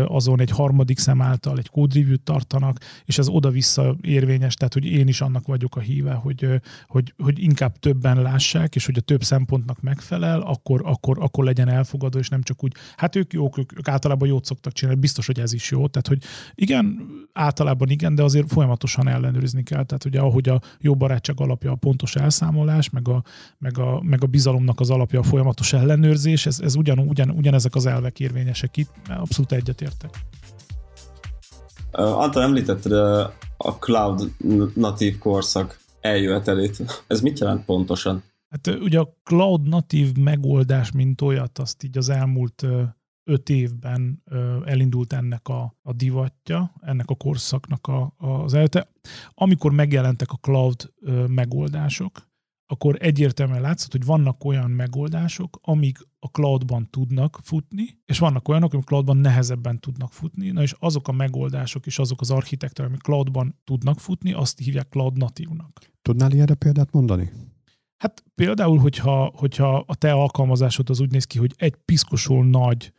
azon egy harmadik szem által egy kódreview tartanak, és ez oda-vissza érvényes, tehát hogy én is annak vagyok a híve, hogy, hogy, hogy inkább többen lássák, és hogy a több szempontnak megfelel, akkor, akkor, akkor legyen elfogadó, és nem csak úgy, hát ők jók, ők, ők általában jót szoktak csinálni, biztos, hogy ez is jó. Tehát, hogy igen, általában igen, de azért folyamatosan ellenőrizni kell. Tehát ugye ahogy a jó barátság alapja a pontos elszámolás, meg a, meg a, meg a bizalomnak az alapja a folyamatos ellenőrzés, ez, ez ugyan, ugyan, ugyanezek az elvek érvényesek itt, abszolút egyetértek. Antal említetted a cloud natív korszak eljövetelét. Ez mit jelent pontosan? Hát ugye a cloud natív megoldás, mint olyat, azt így az elmúlt öt évben elindult ennek a, a divatja, ennek a korszaknak a, az elte. Amikor megjelentek a cloud megoldások, akkor egyértelműen látszott, hogy vannak olyan megoldások, amik a cloudban tudnak futni, és vannak olyanok, amik cloudban nehezebben tudnak futni. Na és azok a megoldások és azok az architektúrák, amik cloudban tudnak futni, azt hívják cloud natívnak. Tudnál ilyenre példát mondani? Hát például, hogyha, hogyha a te alkalmazásod az úgy néz ki, hogy egy piszkosul nagy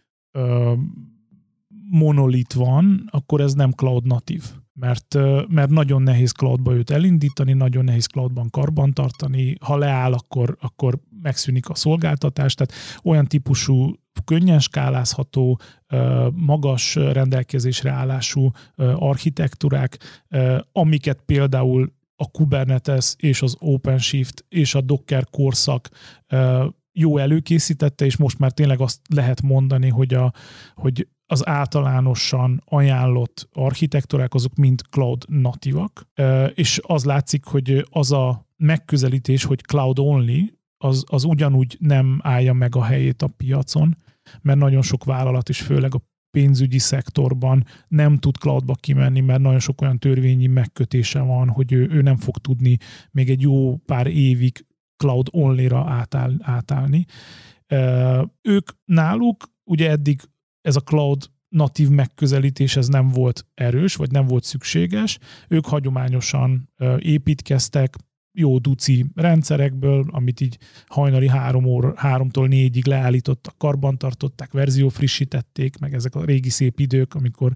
monolit van, akkor ez nem cloud natív. Mert, mert nagyon nehéz cloudba őt elindítani, nagyon nehéz cloudban karbantartani, ha leáll, akkor, akkor megszűnik a szolgáltatás, tehát olyan típusú könnyen skálázható, magas rendelkezésre állású architektúrák, amiket például a Kubernetes és az OpenShift és a Docker korszak jó előkészítette, és most már tényleg azt lehet mondani, hogy, a, hogy az általánosan ajánlott architektúrák azok mind cloud natívak, és az látszik, hogy az a megközelítés, hogy cloud only, az, az ugyanúgy nem állja meg a helyét a piacon, mert nagyon sok vállalat is, főleg a pénzügyi szektorban nem tud cloudba kimenni, mert nagyon sok olyan törvényi megkötése van, hogy ő, ő nem fog tudni még egy jó pár évig cloud only-ra átáll, átállni. Ők náluk ugye eddig ez a cloud natív megközelítés ez nem volt erős, vagy nem volt szükséges. Ők hagyományosan építkeztek, jó duci rendszerekből, amit így hajnali három óra, háromtól négyig leállítottak, karbantartották, verzió frissítették, meg ezek a régi szép idők, amikor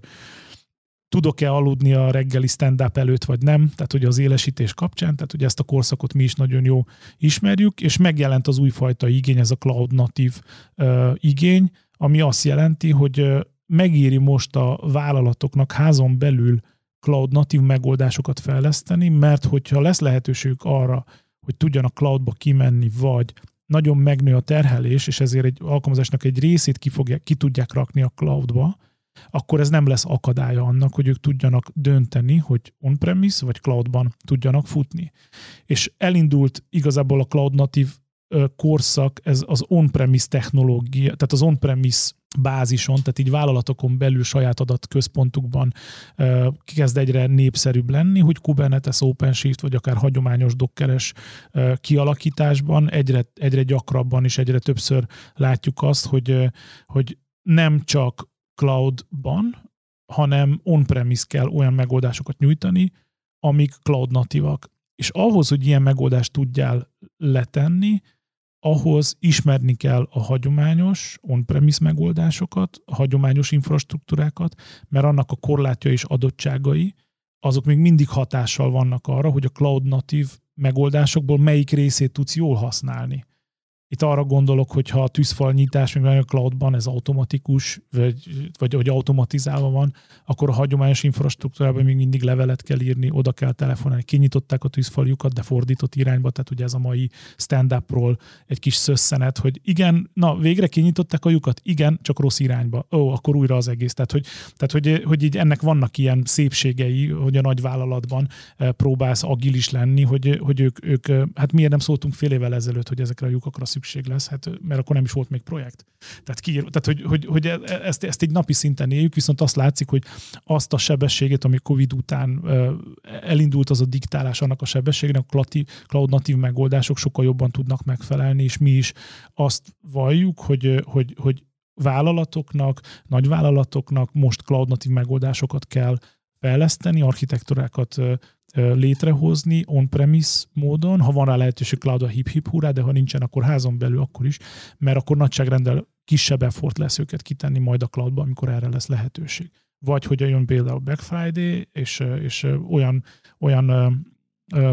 tudok-e aludni a reggeli stand-up előtt, vagy nem, tehát ugye az élesítés kapcsán, tehát ugye ezt a korszakot mi is nagyon jó ismerjük, és megjelent az újfajta igény, ez a cloud natív uh, igény, ami azt jelenti, hogy megéri most a vállalatoknak házon belül cloud natív megoldásokat fejleszteni, mert hogyha lesz lehetőségük arra, hogy tudjanak cloudba kimenni, vagy nagyon megnő a terhelés, és ezért egy alkalmazásnak egy részét ki, fogják, ki tudják rakni a cloudba, akkor ez nem lesz akadálya annak, hogy ők tudjanak dönteni, hogy on-premise vagy cloudban tudjanak futni. És elindult igazából a cloud natív korszak, ez az on-premise technológia, tehát az on-premise bázison, tehát így vállalatokon belül saját adatközpontukban kezd egyre népszerűbb lenni, hogy Kubernetes, OpenShift vagy akár hagyományos dokkeres kialakításban egyre, egyre gyakrabban és egyre többször látjuk azt, hogy, hogy nem csak cloudban, hanem on-premise kell olyan megoldásokat nyújtani, amik cloud natívak. És ahhoz, hogy ilyen megoldást tudjál letenni, ahhoz ismerni kell a hagyományos on-premise megoldásokat, a hagyományos infrastruktúrákat, mert annak a korlátja és adottságai, azok még mindig hatással vannak arra, hogy a cloud natív megoldásokból melyik részét tudsz jól használni. Itt arra gondolok, hogy ha a tűzfal nyitás, még a cloudban ez automatikus, vagy, vagy, vagy automatizálva van, akkor a hagyományos infrastruktúrában még mindig levelet kell írni, oda kell telefonálni. Kinyitották a tűzfaljukat, de fordított irányba, tehát ugye ez a mai stand-upról egy kis szösszenet, hogy igen, na végre kinyitották a lyukat, igen, csak rossz irányba. Ó, akkor újra az egész. Tehát, hogy, tehát hogy, hogy így ennek vannak ilyen szépségei, hogy a nagy vállalatban eh, próbálsz agilis lenni, hogy, hogy ők, ők, eh, hát miért nem szóltunk fél évvel ezelőtt, hogy ezekre a lyukakra szükség lesz, hát, mert akkor nem is volt még projekt. Tehát, ki, tehát hogy, hogy, hogy e, e, ezt, ezt egy napi szinten éljük, viszont azt látszik, hogy azt a sebességet, ami Covid után elindult az a diktálás annak a sebességnek, a cloud natív megoldások sokkal jobban tudnak megfelelni, és mi is azt valljuk, hogy, hogy, hogy vállalatoknak, nagyvállalatoknak most cloud natív megoldásokat kell fejleszteni, architektúrákat létrehozni on-premise módon, ha van rá lehetőség cloud a hip-hip hurrá, de ha nincsen, akkor házon belül akkor is, mert akkor nagyságrendel kisebb effort lesz őket kitenni majd a cloudba, amikor erre lesz lehetőség. Vagy hogy jön például Black Friday, és, és olyan, olyan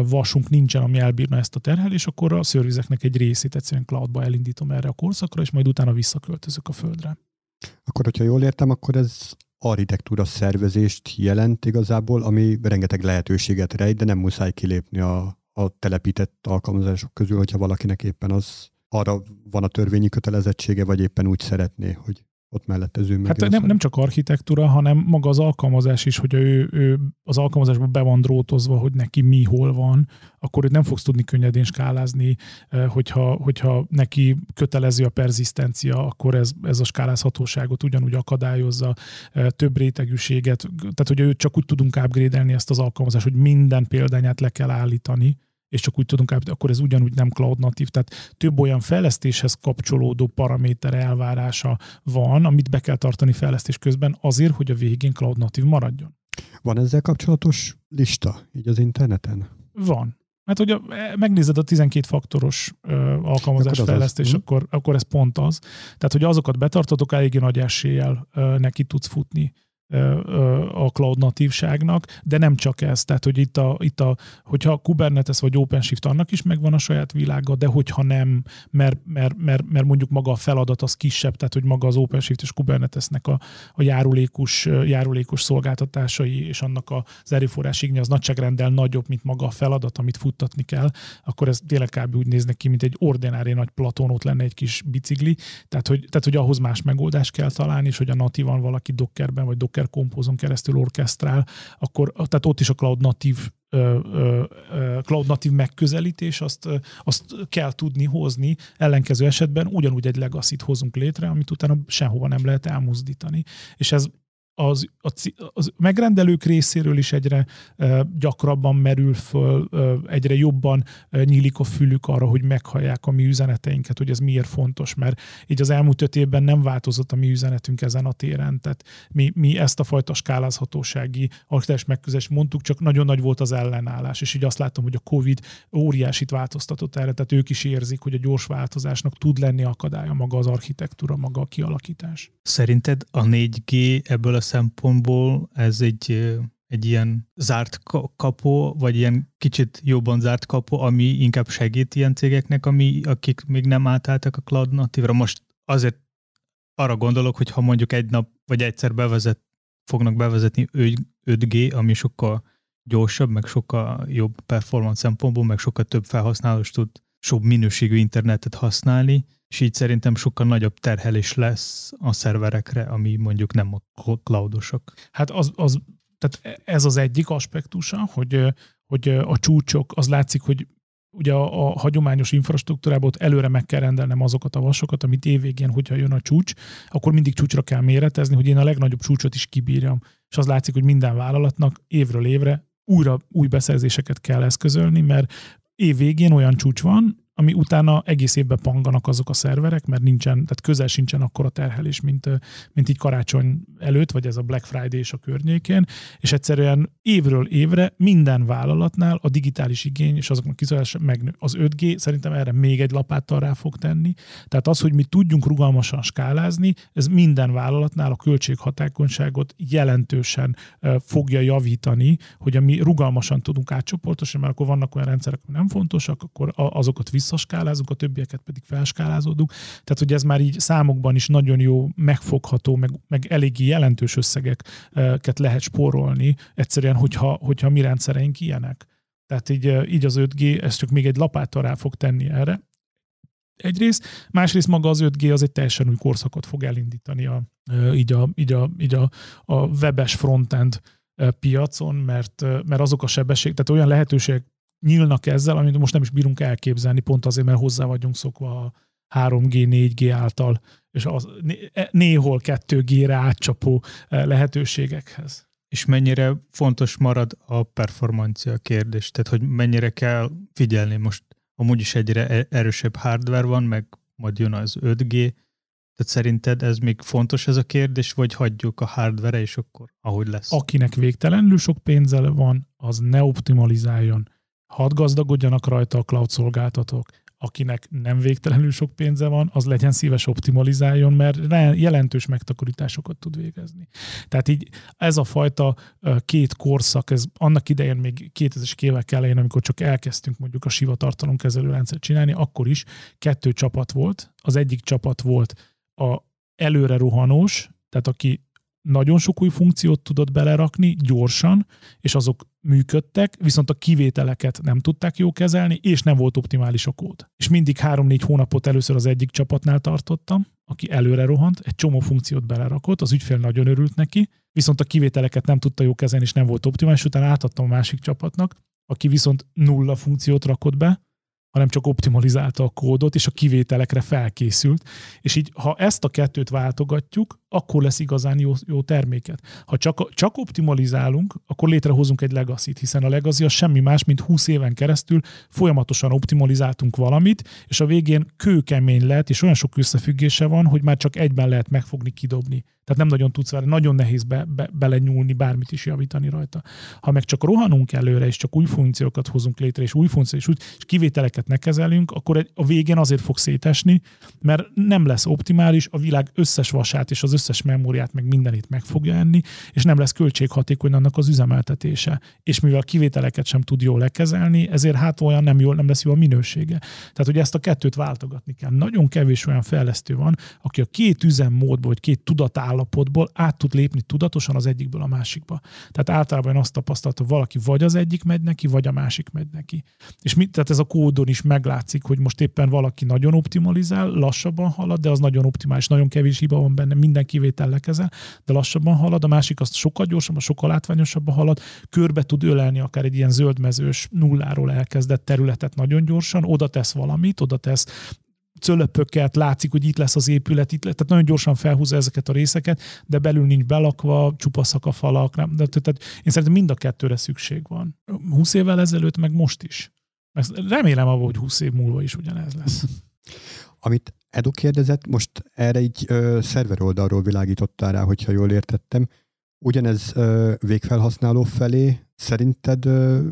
vasunk nincsen, ami elbírna ezt a terhelés, akkor a szörvizeknek egy részét egyszerűen cloudba elindítom erre a korszakra, és majd utána visszaköltözök a földre. Akkor, hogyha jól értem, akkor ez architektúra szervezést jelent igazából, ami rengeteg lehetőséget rejt, de nem muszáj kilépni a, a telepített alkalmazások közül, hogyha valakinek éppen az arra van a törvényi kötelezettsége, vagy éppen úgy szeretné, hogy ott mellette zoom Hát nem, nem csak architektúra, hanem maga az alkalmazás is, hogy ő, ő az alkalmazásban be van drótozva, hogy neki mi hol van, akkor ő nem fogsz tudni könnyedén skálázni, hogyha, hogyha neki kötelező a perzisztencia, akkor ez, ez a skálázhatóságot ugyanúgy akadályozza, több rétegűséget, tehát hogy ő csak úgy tudunk upgrade ezt az alkalmazást, hogy minden példányát le kell állítani, és csak úgy tudunk állítani, akkor ez ugyanúgy nem cloud natív. Tehát több olyan fejlesztéshez kapcsolódó paraméter elvárása van, amit be kell tartani fejlesztés közben azért, hogy a végén cloud natív maradjon. Van ezzel kapcsolatos lista így az interneten? Van. Hát, hogy a, megnézed a 12 faktoros ö, alkalmazás akkor fejlesztés, az. Mhm. akkor, akkor ez pont az. Tehát, hogy azokat betartatok, eléggé nagy eséllyel ö, neki tudsz futni a cloud natívságnak, de nem csak ez, tehát hogy itt a, itt a hogyha Kubernetes vagy OpenShift annak is megvan a saját világa, de hogyha nem, mert, mert, mert, mert mondjuk maga a feladat az kisebb, tehát hogy maga az OpenShift és Kubernetesnek a, a járulékos, járulékos szolgáltatásai és annak az erőforrás igénye az nagyságrendel nagyobb, mint maga a feladat, amit futtatni kell, akkor ez tényleg kb. úgy néznek ki, mint egy ordinári nagy platónot lenne egy kis bicikli, tehát hogy, tehát hogy ahhoz más megoldást kell találni, és hogy a natívan valaki Dockerben vagy Docker Docker Compose-on keresztül orkesztrál, akkor tehát ott is a cloud natív cloud natív megközelítés, azt, azt kell tudni hozni, ellenkező esetben ugyanúgy egy legacy hozunk létre, amit utána sehova nem lehet elmozdítani. És ez az, az, az megrendelők részéről is egyre gyakrabban merül föl, egyre jobban nyílik a fülük arra, hogy meghallják a mi üzeneteinket, hogy ez miért fontos, mert így az elmúlt öt évben nem változott a mi üzenetünk ezen a téren, tehát mi, mi ezt a fajta skálázhatósági aktuális megközelést mondtuk, csak nagyon nagy volt az ellenállás, és így azt látom, hogy a Covid óriásit változtatott erre, tehát ők is érzik, hogy a gyors változásnak tud lenni akadálya maga az architektúra, maga a kialakítás. Szerinted a 4G ebből a szempontból ez egy, egy ilyen zárt kapu, vagy ilyen kicsit jobban zárt kapu, ami inkább segít ilyen cégeknek, ami, akik még nem átálltak a cloud natívra. Most azért arra gondolok, hogy ha mondjuk egy nap, vagy egyszer bevezet, fognak bevezetni 5G, ami sokkal gyorsabb, meg sokkal jobb performance szempontból, meg sokkal több felhasználós tud sok minőségű internetet használni, és így szerintem sokkal nagyobb terhelés lesz a szerverekre, ami mondjuk nem a cloudosak. Hát az, az tehát ez az egyik aspektusa, hogy, hogy a csúcsok, az látszik, hogy ugye a, a hagyományos infrastruktúrában ott előre meg kell rendelnem azokat a vasokat, amit évvégén, hogyha jön a csúcs, akkor mindig csúcsra kell méretezni, hogy én a legnagyobb csúcsot is kibírjam. És az látszik, hogy minden vállalatnak évről évre újra új beszerzéseket kell eszközölni, mert év végén olyan csúcs van, ami utána egész évben panganak azok a szerverek, mert nincsen, tehát közel sincsen a terhelés, mint, mint így karácsony előtt, vagy ez a Black Friday és a környékén, és egyszerűen évről évre minden vállalatnál a digitális igény és azoknak kiszolás megnő. Az 5G szerintem erre még egy lapáttal rá fog tenni. Tehát az, hogy mi tudjunk rugalmasan skálázni, ez minden vállalatnál a költséghatákonyságot jelentősen fogja javítani, hogy mi rugalmasan tudunk átcsoportosítani, mert akkor vannak olyan rendszerek, amik nem fontosak, akkor azokat vissza visszaskálázunk, a többieket pedig felskálázódunk. Tehát, hogy ez már így számokban is nagyon jó, megfogható, meg, meg eléggé jelentős összegeket lehet spórolni, egyszerűen, hogyha, hogyha mi rendszereink ilyenek. Tehát így, így az 5G, ez csak még egy lapáttal rá fog tenni erre. Egyrészt, másrészt maga az 5G az egy teljesen új korszakot fog elindítani a, így, a, így, a, így a, a webes frontend piacon, mert, mert azok a sebesség, tehát olyan lehetőségek nyílnak ezzel, amit most nem is bírunk elképzelni, pont azért, mert hozzá vagyunk szokva a 3G, 4G által, és az e, néhol 2G-re átcsapó lehetőségekhez. És mennyire fontos marad a performancia kérdés? Tehát, hogy mennyire kell figyelni most amúgy is egyre e-, erősebb hardware van, meg majd jön az 5G, tehát szerinted ez még fontos ez a kérdés, vagy hagyjuk a hardware és akkor ahogy lesz? Akinek végtelenül sok pénze van, az ne optimalizáljon. Hadd gazdagodjanak rajta a cloud szolgáltatók. Akinek nem végtelenül sok pénze van, az legyen szíves optimalizáljon, mert jelentős megtakarításokat tud végezni. Tehát így ez a fajta két korszak, ez annak idején még 2000-es évek elején, amikor csak elkezdtünk mondjuk a siva tartalomkezelő rendszert csinálni, akkor is kettő csapat volt. Az egyik csapat volt a előre rohanós, tehát aki nagyon sok új funkciót tudott belerakni gyorsan, és azok működtek, viszont a kivételeket nem tudták jó kezelni, és nem volt optimális a kód. És mindig három-négy hónapot először az egyik csapatnál tartottam, aki előre rohant, egy csomó funkciót belerakott, az ügyfél nagyon örült neki, viszont a kivételeket nem tudta jó kezelni, és nem volt optimális, utána átadtam a másik csapatnak, aki viszont nulla funkciót rakott be, hanem csak optimalizálta a kódot, és a kivételekre felkészült. És így, ha ezt a kettőt váltogatjuk, akkor lesz igazán jó, jó terméket. Ha csak, csak optimalizálunk, akkor létrehozunk egy legacy hiszen a legacy az semmi más, mint 20 éven keresztül folyamatosan optimalizáltunk valamit, és a végén kőkemény lehet, és olyan sok összefüggése van, hogy már csak egyben lehet megfogni, kidobni. Tehát nem nagyon tudsz vele, nagyon nehéz be, be, belenyúlni, bármit is javítani rajta. Ha meg csak rohanunk előre, és csak új funkciókat hozunk létre, és új funkciók, és, úgy, és kivételeket ne kezelünk, akkor egy, a végén azért fog szétesni, mert nem lesz optimális, a világ összes vasát és az összes memóriát, meg mindenit meg fogja enni, és nem lesz költséghatékony annak az üzemeltetése. És mivel a kivételeket sem tud jól lekezelni, ezért hát olyan nem, jól, nem lesz jó a minősége. Tehát, hogy ezt a kettőt váltogatni kell. Nagyon kevés olyan fejlesztő van, aki a két üzemmódból, vagy két tudatállapotból állapotból át tud lépni tudatosan az egyikből a másikba. Tehát általában azt tapasztaltam, hogy valaki vagy az egyik megy neki, vagy a másik megy neki. És mit, tehát ez a kódon is meglátszik, hogy most éppen valaki nagyon optimalizál, lassabban halad, de az nagyon optimális, nagyon kevés hiba van benne, minden kivétel lekezel, de lassabban halad, a másik azt sokkal gyorsabban, sokkal látványosabban halad, körbe tud ölelni akár egy ilyen zöldmezős nulláról elkezdett területet nagyon gyorsan, oda tesz valamit, oda tesz cölöpöket, látszik, hogy itt lesz az épület, itt lesz, tehát nagyon gyorsan felhúzza ezeket a részeket, de belül nincs belakva, csupaszak a falak, nem, de, tehát én szerintem mind a kettőre szükség van. 20 évvel ezelőtt, meg most is. Remélem abban, hogy 20 év múlva is ugyanez lesz. Amit Edu kérdezett, most erre így ö, szerver oldalról világítottál rá, hogyha jól értettem. Ugyanez ö, végfelhasználó felé szerinted ö,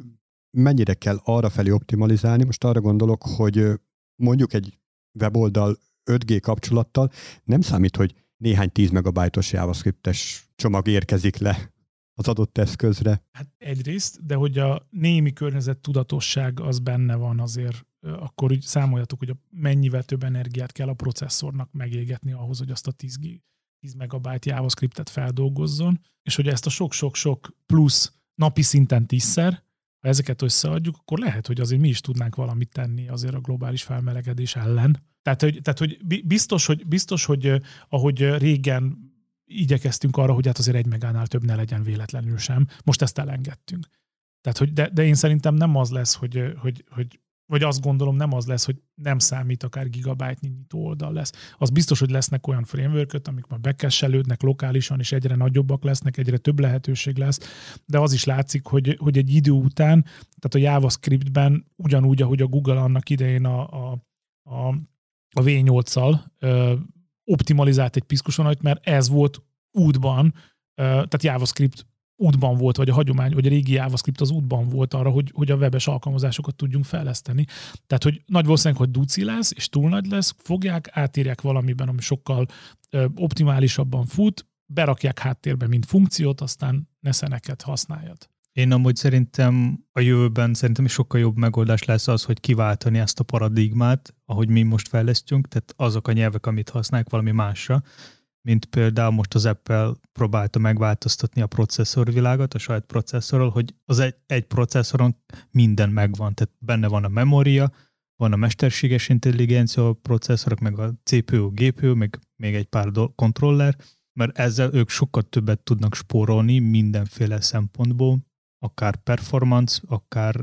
mennyire kell arra felé optimalizálni? Most arra gondolok, hogy mondjuk egy weboldal 5G kapcsolattal nem számít, hogy néhány 10 megabajtos JavaScriptes csomag érkezik le az adott eszközre. Hát egyrészt, de hogy a némi környezet tudatosság az benne van azért, akkor úgy számoljatok, hogy mennyivel több energiát kell a processzornak megégetni ahhoz, hogy azt a 10, 10 megabyte JavaScriptet feldolgozzon, és hogy ezt a sok-sok-sok plusz napi szinten tízszer, ha ezeket összeadjuk, akkor lehet, hogy azért mi is tudnánk valamit tenni azért a globális felmelegedés ellen. Tehát, hogy, tehát, hogy biztos, hogy, biztos, hogy ahogy régen igyekeztünk arra, hogy hát azért egy megánál több ne legyen véletlenül sem. Most ezt elengedtünk. Tehát, hogy de, de én szerintem nem az lesz, hogy, hogy, hogy vagy azt gondolom nem az lesz, hogy nem számít, akár gigabyte nyitó oldal lesz. Az biztos, hogy lesznek olyan framework amik már bekesselődnek lokálisan, és egyre nagyobbak lesznek, egyre több lehetőség lesz, de az is látszik, hogy, hogy egy idő után, tehát a JavaScriptben ugyanúgy, ahogy a Google annak idején a, a, a, a V8-szal optimalizált egy piszkusonajt, mert ez volt útban, tehát JavaScript útban volt, vagy a hagyomány, vagy a régi JavaScript az útban volt arra, hogy, hogy a webes alkalmazásokat tudjunk fejleszteni. Tehát, hogy nagy valószínűleg, hogy duci lesz, és túl nagy lesz, fogják, átírják valamiben, ami sokkal ö, optimálisabban fut, berakják háttérbe, mint funkciót, aztán ne szeneket használjad. Én amúgy szerintem a jövőben szerintem sokkal jobb megoldás lesz az, hogy kiváltani ezt a paradigmát, ahogy mi most fejlesztünk, tehát azok a nyelvek, amit használják valami másra, mint például most az Apple próbálta megváltoztatni a processzorvilágot, a saját processzorról, hogy az egy, egy processzoron minden megvan, tehát benne van a memória, van a mesterséges intelligencia, a processzorok, meg a CPU, GPU, meg még egy pár kontroller, mert ezzel ők sokkal többet tudnak spórolni mindenféle szempontból, akár performance, akár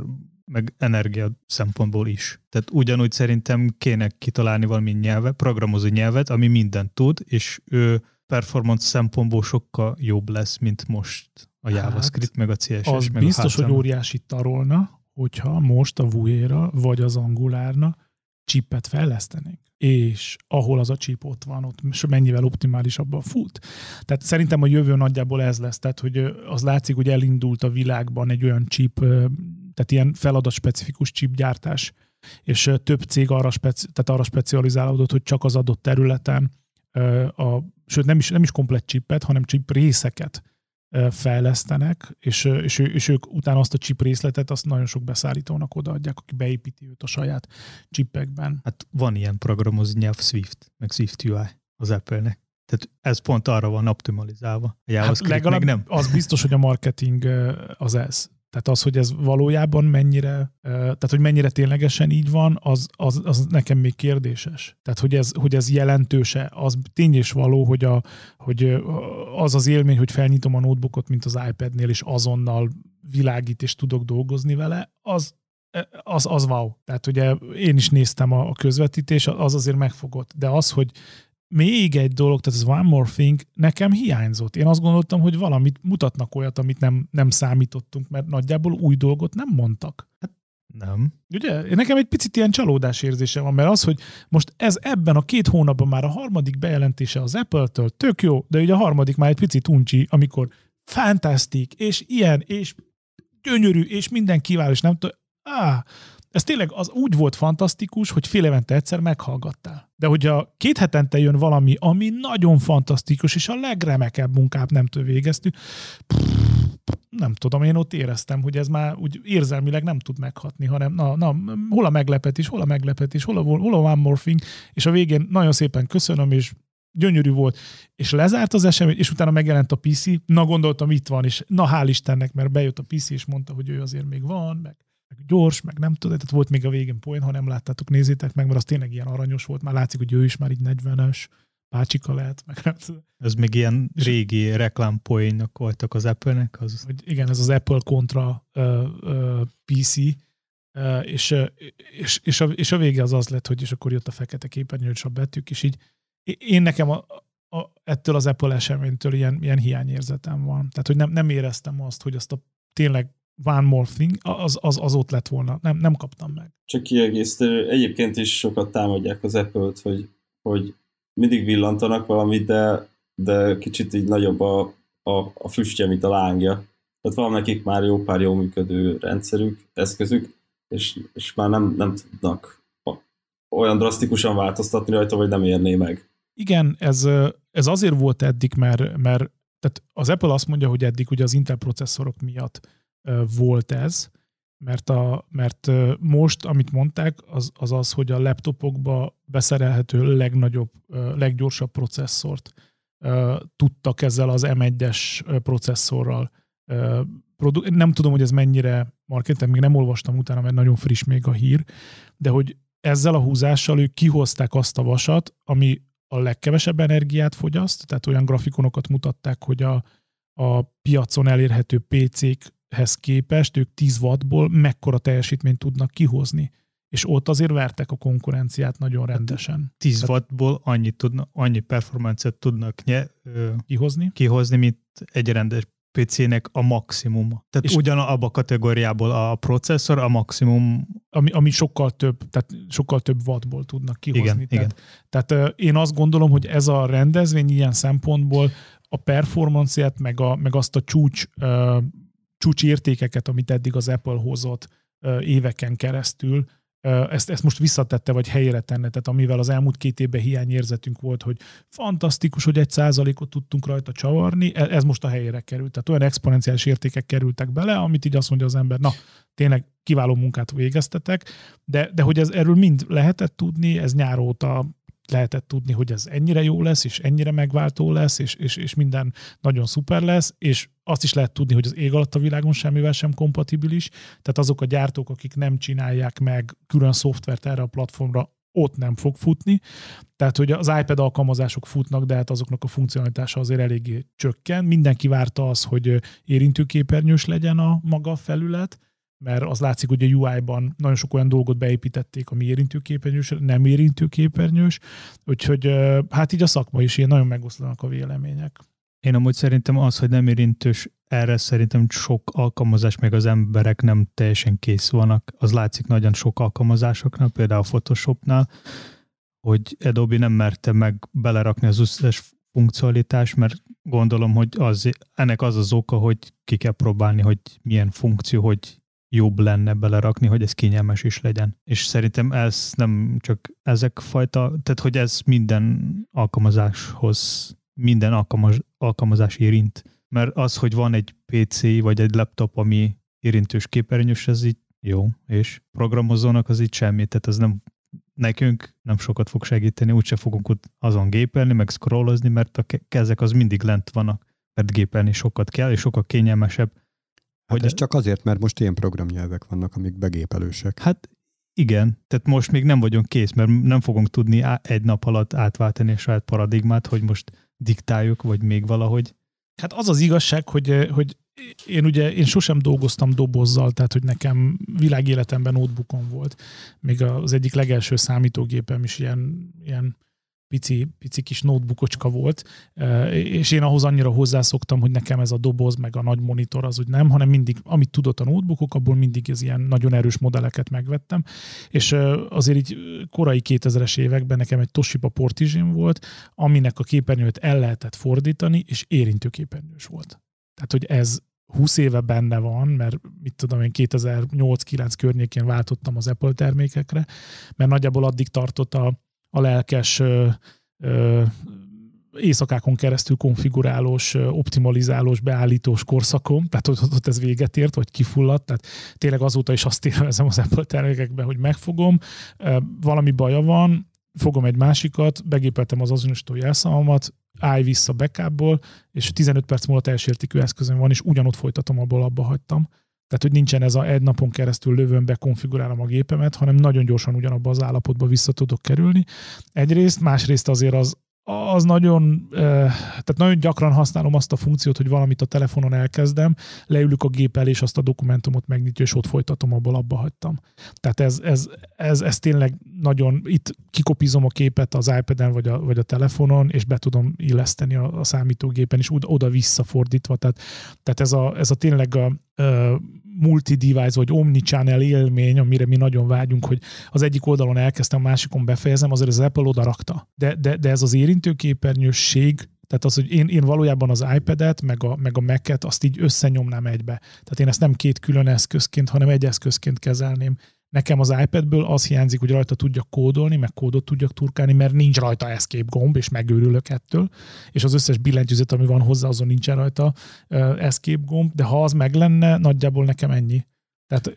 meg energia szempontból is. Tehát ugyanúgy szerintem kéne kitalálni valami nyelvet, programozó nyelvet, ami mindent tud, és ő performance szempontból sokkal jobb lesz, mint most a hát, JavaScript, meg a CSS, az meg biztos, a hogy óriási tarolna, hogyha most a Vuera vagy az Angulárna csipet fejlesztenénk, és ahol az a csip ott van, ott mennyivel optimálisabban fut. Tehát szerintem a jövő nagyjából ez lesz, tehát hogy az látszik, hogy elindult a világban egy olyan csip, tehát ilyen feladatspecifikus csipgyártás, és több cég arra, speci- tehát arra specializálódott, hogy csak az adott területen, a, sőt nem is, nem is komplett csipet, hanem csip részeket fejlesztenek, és, és, és ők utána azt a chip részletet azt nagyon sok beszállítónak odaadják, aki beépíti őt a saját chipekben. Hát van ilyen programozó nyelv Swift, meg Swift UI az Apple-nek. Tehát ez pont arra van optimalizálva. A hát legalább nem. az biztos, hogy a marketing az ez. Tehát az, hogy ez valójában mennyire, tehát hogy mennyire ténylegesen így van, az, az, az nekem még kérdéses. Tehát, hogy ez, hogy ez jelentőse, az tény és való, hogy, a, hogy az az élmény, hogy felnyitom a notebookot, mint az iPad-nél, és azonnal világít, és tudok dolgozni vele, az, az, az wow. Tehát ugye én is néztem a, a közvetítés, az azért megfogott. De az, hogy még egy dolog, tehát ez One More Thing nekem hiányzott. Én azt gondoltam, hogy valamit mutatnak olyat, amit nem, nem számítottunk, mert nagyjából új dolgot nem mondtak. Hát nem. Ugye? Nekem egy picit ilyen csalódás érzése van, mert az, hogy most ez ebben a két hónapban már a harmadik bejelentése az Apple-től tök jó, de ugye a harmadik már egy picit uncsi, amikor fantasztik, és ilyen, és gyönyörű, és minden kiváló, és nem tudom, ah, ez tényleg az úgy volt fantasztikus, hogy fél évente egyszer meghallgattál. De hogyha két hetente jön valami, ami nagyon fantasztikus, és a legremekebb munkát nem tő végeztük, nem tudom, én ott éreztem, hogy ez már úgy érzelmileg nem tud meghatni, hanem na, na hol a meglepetés, hol a meglepetés, hol a, hol a one more és a végén nagyon szépen köszönöm, és gyönyörű volt, és lezárt az esemény, és utána megjelent a PC, na gondoltam itt van, és na hál' Istennek, mert bejött a PC, és mondta, hogy ő azért még van, meg meg gyors, meg nem tudom, tehát volt még a végén poén, ha nem láttátok, nézzétek meg, mert az tényleg ilyen aranyos volt, már látszik, hogy ő is már így 40-es, bácsika lehet, meg nem tudom. Ez még ilyen régi reklámpoénok voltak az Apple-nek? Az... Hogy igen, ez az Apple kontra uh, uh, PC, uh, és, és, és, a, és a vége az az lett, hogy és akkor jött a fekete képernyő, és a betűk, és így én nekem a, a, ettől az Apple eseménytől ilyen, ilyen hiányérzetem van. Tehát, hogy nem, nem éreztem azt, hogy azt a tényleg One More Thing, az, az, az ott lett volna. Nem, nem kaptam meg. Csak kiegészítő, egyébként is sokat támadják az Apple-t, hogy, hogy mindig villantanak valamit, de, de kicsit így nagyobb a, a, a füstje, mint a lángja. Tehát van nekik már jó pár jó működő rendszerük, eszközük, és, és már nem, nem tudnak olyan drasztikusan változtatni rajta, vagy nem érné meg. Igen, ez, ez azért volt eddig, mert, mert tehát az Apple azt mondja, hogy eddig ugye az Intel processzorok miatt volt ez, mert, a, mert most, amit mondták, az, az az, hogy a laptopokba beszerelhető legnagyobb, leggyorsabb processzort tudtak ezzel az M1-es processzorral Nem tudom, hogy ez mennyire marketing, még nem olvastam utána, mert nagyon friss még a hír, de hogy ezzel a húzással ők kihozták azt a vasat, ami a legkevesebb energiát fogyaszt, tehát olyan grafikonokat mutatták, hogy a, a piacon elérhető PC-k hez képest ők 10 wattból mekkora teljesítményt tudnak kihozni. És ott azért vertek a konkurenciát nagyon hát rendesen. 10 Tehát wattból annyi, tudna, annyi performancet tudnak nye, ö, kihozni? kihozni, mint egy rendes PC-nek a maximum. Tehát és ugyanabba a kategóriából a processzor a maximum. Ami, ami sokkal több, tehát sokkal több wattból tudnak kihozni. Igen, tehát, igen. tehát én azt gondolom, hogy ez a rendezvény ilyen szempontból a performanciát, meg, a, meg azt a csúcs csúcsértékeket, amit eddig az Apple hozott éveken keresztül, ezt, ezt most visszatette, vagy helyére tenne, tehát amivel az elmúlt két évben hiányérzetünk volt, hogy fantasztikus, hogy egy százalékot tudtunk rajta csavarni, e, ez most a helyére került. Tehát olyan exponenciális értékek kerültek bele, amit így azt mondja az ember, na, tényleg kiváló munkát végeztetek, de, de hogy ez erről mind lehetett tudni, ez nyár óta lehetett tudni, hogy ez ennyire jó lesz, és ennyire megváltó lesz, és, és, és minden nagyon szuper lesz, és azt is lehet tudni, hogy az ég alatt a világon semmivel sem kompatibilis, tehát azok a gyártók, akik nem csinálják meg külön szoftvert erre a platformra, ott nem fog futni. Tehát, hogy az iPad alkalmazások futnak, de hát azoknak a funkcionalitása azért eléggé csökken. Mindenki várta az, hogy érintőképernyős legyen a maga felület, mert az látszik, hogy a UI-ban nagyon sok olyan dolgot beépítették, ami érintőképernyős, nem érintőképernyős, úgyhogy hát így a szakma is ilyen nagyon megoszlanak a vélemények. Én amúgy szerintem az, hogy nem érintős, erre szerintem sok alkalmazás, meg az emberek nem teljesen kész vannak. Az látszik nagyon sok alkalmazásoknál, például a Photoshopnál, hogy Adobe nem merte meg belerakni az összes funkcionalitás, mert gondolom, hogy az, ennek az az oka, hogy ki kell próbálni, hogy milyen funkció, hogy jobb lenne belerakni, hogy ez kényelmes is legyen. És szerintem ez nem csak ezek fajta, tehát hogy ez minden alkalmazáshoz, minden alkalmaz, alkalmazás érint. Mert az, hogy van egy PC vagy egy laptop, ami érintős képernyős, ez így jó, és programozónak az így semmi, tehát ez nem nekünk nem sokat fog segíteni, úgyse fogunk azon gépelni, meg scrollozni, mert a kezek az mindig lent vannak, mert gépelni sokat kell, és sokkal kényelmesebb Hát hogy ez csak azért, mert most ilyen programnyelvek vannak, amik begépelősek. Hát igen, tehát most még nem vagyunk kész, mert nem fogunk tudni egy nap alatt átváltani a saját paradigmát, hogy most diktáljuk, vagy még valahogy. Hát az az igazság, hogy, hogy én ugye én sosem dolgoztam dobozzal, tehát hogy nekem világéletemben notebookom volt. Még az egyik legelső számítógépem is ilyen, ilyen pici, pici kis notebookocska volt, és én ahhoz annyira hozzászoktam, hogy nekem ez a doboz, meg a nagy monitor az úgy nem, hanem mindig, amit tudott a notebookok, abból mindig ez ilyen nagyon erős modelleket megvettem, és azért így korai 2000-es években nekem egy Toshiba Portigin volt, aminek a képernyőt el lehetett fordítani, és érintő képernyős volt. Tehát, hogy ez 20 éve benne van, mert mit tudom én 2008-9 környékén váltottam az Apple termékekre, mert nagyjából addig tartott a, a lelkes éjszakákon keresztül konfigurálós, optimalizálós, beállítós korszakom, tehát ott, ott ez véget ért, vagy kifulladt, tehát tényleg azóta is azt élvezem az Apple termékekben, hogy megfogom, valami baja van, fogom egy másikat, begépeltem az azonosító jelszavamat, állj vissza backupból, és 15 perc múlva teljes értékű eszközöm van, és ugyanott folytatom, abból abba hagytam. Tehát, hogy nincsen ez a egy napon keresztül lövöm be, konfigurálom a gépemet, hanem nagyon gyorsan ugyanabba az állapotba vissza tudok kerülni. Egyrészt, másrészt azért az, az nagyon, tehát nagyon gyakran használom azt a funkciót, hogy valamit a telefonon elkezdem, leülök a gép el, és azt a dokumentumot megnyitja, és ott folytatom, abból abba hagytam. Tehát ez, ez, ez, ez tényleg nagyon, itt kikopizom a képet az iPad-en vagy a, vagy a telefonon, és be tudom illeszteni a, a számítógépen, és oda-vissza fordítva. Tehát, tehát ez, a, ez a tényleg a multi-device vagy omni-channel élmény, amire mi nagyon vágyunk, hogy az egyik oldalon elkezdtem, a másikon befejezem, azért az Apple oda rakta. De, de, de ez az érintőképernyőség, tehát az, hogy én, én valójában az iPad-et, meg a, meg a Mac-et, azt így összenyomnám egybe. Tehát én ezt nem két külön eszközként, hanem egy eszközként kezelném. Nekem az iPadből az hiányzik, hogy rajta tudjak kódolni, meg kódot tudjak turkálni, mert nincs rajta escape gomb, és megőrülök ettől, és az összes billentyűzet, ami van hozzá, azon nincsen rajta escape gomb, de ha az meg lenne, nagyjából nekem ennyi. Tehát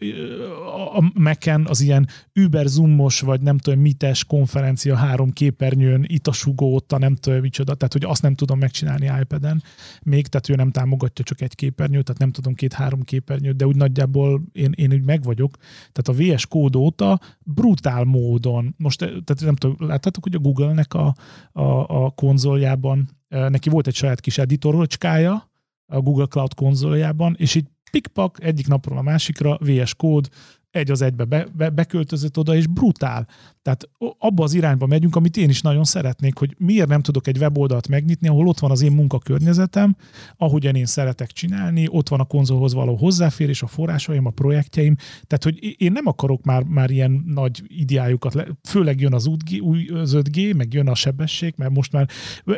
a Mac-en az ilyen über zoomos, vagy nem tudom, mites konferencia három képernyőn, itt a sugó, ott a nem tudom micsoda, tehát hogy azt nem tudom megcsinálni iPad-en még, tehát ő nem támogatja csak egy képernyőt, tehát nem tudom két-három képernyőt, de úgy nagyjából én, én úgy meg vagyok. Tehát a VS kód óta brutál módon, most tehát nem tudom, láttátok, hogy a Google-nek a, a, a konzoljában neki volt egy saját kis editorocskája, a Google Cloud konzoljában, és így pikpak, egyik napról a másikra, VS kód, egy az egybe be, be, beköltözött oda, és brutál. Tehát abba az irányba megyünk, amit én is nagyon szeretnék, hogy miért nem tudok egy weboldalt megnyitni, ahol ott van az én munkakörnyezetem, ahogyan én szeretek csinálni, ott van a konzolhoz való hozzáférés, a forrásaim, a projektjeim, tehát hogy én nem akarok már, már ilyen nagy ideájukat, le, főleg jön az, 5G, új, az 5G, meg jön a sebesség, mert most már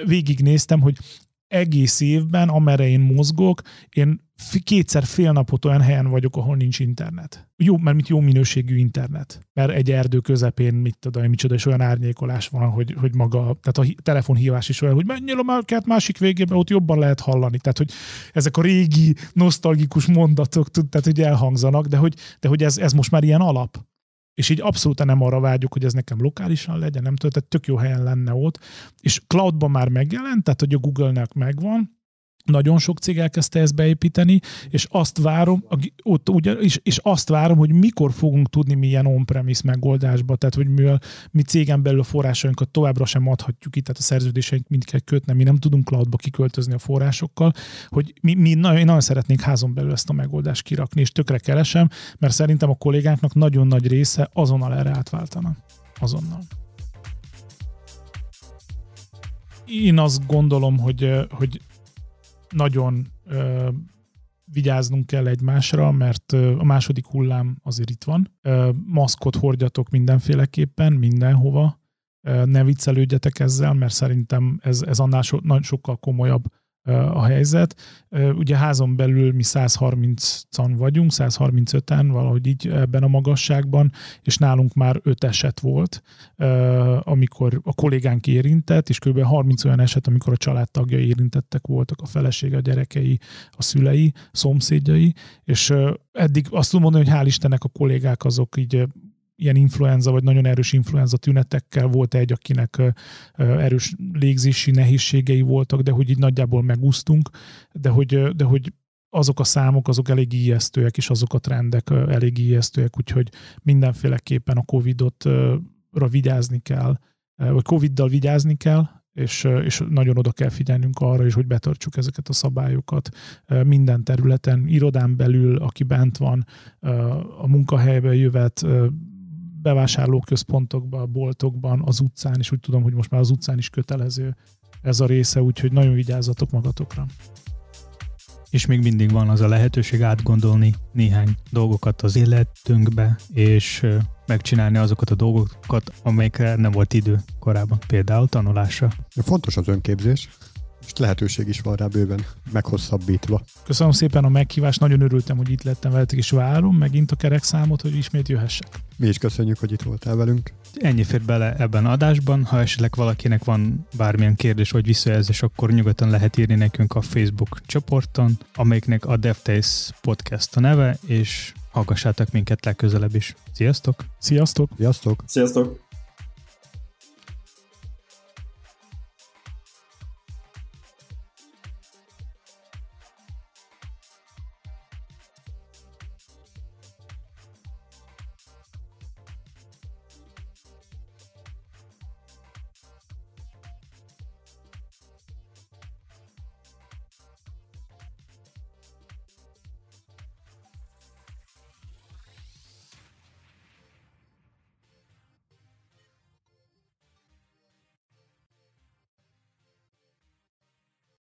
végignéztem, hogy egész évben, amerre én mozgok, én kétszer fél napot olyan helyen vagyok, ahol nincs internet. Jó, mert mit jó minőségű internet. Mert egy erdő közepén, mit tudom, micsoda, és olyan árnyékolás van, hogy, hogy maga, tehát a telefonhívás is olyan, hogy menjél a market másik végébe, ott jobban lehet hallani. Tehát, hogy ezek a régi, nosztalgikus mondatok, tehát, hogy elhangzanak, de hogy, de hogy ez, ez most már ilyen alap. És így abszolút nem arra vágyok, hogy ez nekem lokálisan legyen, nem tudom, tehát tök jó helyen lenne ott. És cloudban már megjelent, tehát hogy a Google-nek megvan, nagyon sok cég elkezdte ezt beépíteni, és azt várom, ott ugye, és, és azt várom, hogy mikor fogunk tudni milyen on-premise megoldásba, tehát hogy mivel mi cégen belül a forrásainkat továbbra sem adhatjuk itt, tehát a szerződéseink mind kell kötni, mi nem tudunk cloudba kiköltözni a forrásokkal, hogy mi, mi nagyon, én nagyon szeretnénk házon belül ezt a megoldást kirakni, és tökre keresem, mert szerintem a kollégáknak nagyon nagy része azonnal erre átváltana. Azonnal. Én azt gondolom, hogy, hogy nagyon ö, vigyáznunk kell egymásra, mert a második hullám azért itt van. Ö, maszkot hordjatok mindenféleképpen, mindenhova. Ö, ne viccelődjetek ezzel, mert szerintem ez, ez annál so, nagyon sokkal komolyabb a helyzet. Ugye házon belül mi 130-an vagyunk, 135-en valahogy így ebben a magasságban, és nálunk már 5 eset volt, amikor a kollégánk érintett, és kb. 30 olyan eset, amikor a családtagjai érintettek voltak, a felesége, a gyerekei, a szülei, szomszédjai, és eddig azt tudom mondani, hogy hál' Istennek a kollégák azok így ilyen influenza, vagy nagyon erős influenza tünetekkel volt egy, akinek erős légzési nehézségei voltak, de hogy így nagyjából megúsztunk, de hogy, de hogy azok a számok, azok elég ijesztőek, és azok a trendek elég ijesztőek, úgyhogy mindenféleképpen a Covid-ra vigyázni kell, vagy Covid-dal vigyázni kell, és, és nagyon oda kell figyelnünk arra is, hogy betartsuk ezeket a szabályokat minden területen, irodán belül, aki bent van, a munkahelybe jövet, bevásárlóközpontokban, boltokban, az utcán, és úgy tudom, hogy most már az utcán is kötelező ez a része, úgyhogy nagyon vigyázzatok magatokra. És még mindig van az a lehetőség átgondolni néhány dolgokat az életünkbe, és megcsinálni azokat a dolgokat, amelyekre nem volt idő korábban, például tanulásra. Fontos az önképzés és lehetőség is van rá bőven, meghosszabbítva. Köszönöm szépen a meghívást, nagyon örültem, hogy itt lettem veletek, és várom megint a kerek számot, hogy ismét jöhessek. Mi is köszönjük, hogy itt voltál velünk. Ennyi fér bele ebben a adásban. Ha esetleg valakinek van bármilyen kérdés vagy visszajelzés, akkor nyugodtan lehet írni nekünk a Facebook csoporton, amelyiknek a DevTaste Podcast a neve, és hallgassátok minket legközelebb is. Sziasztok! Sziasztok! Sziasztok! Sziasztok!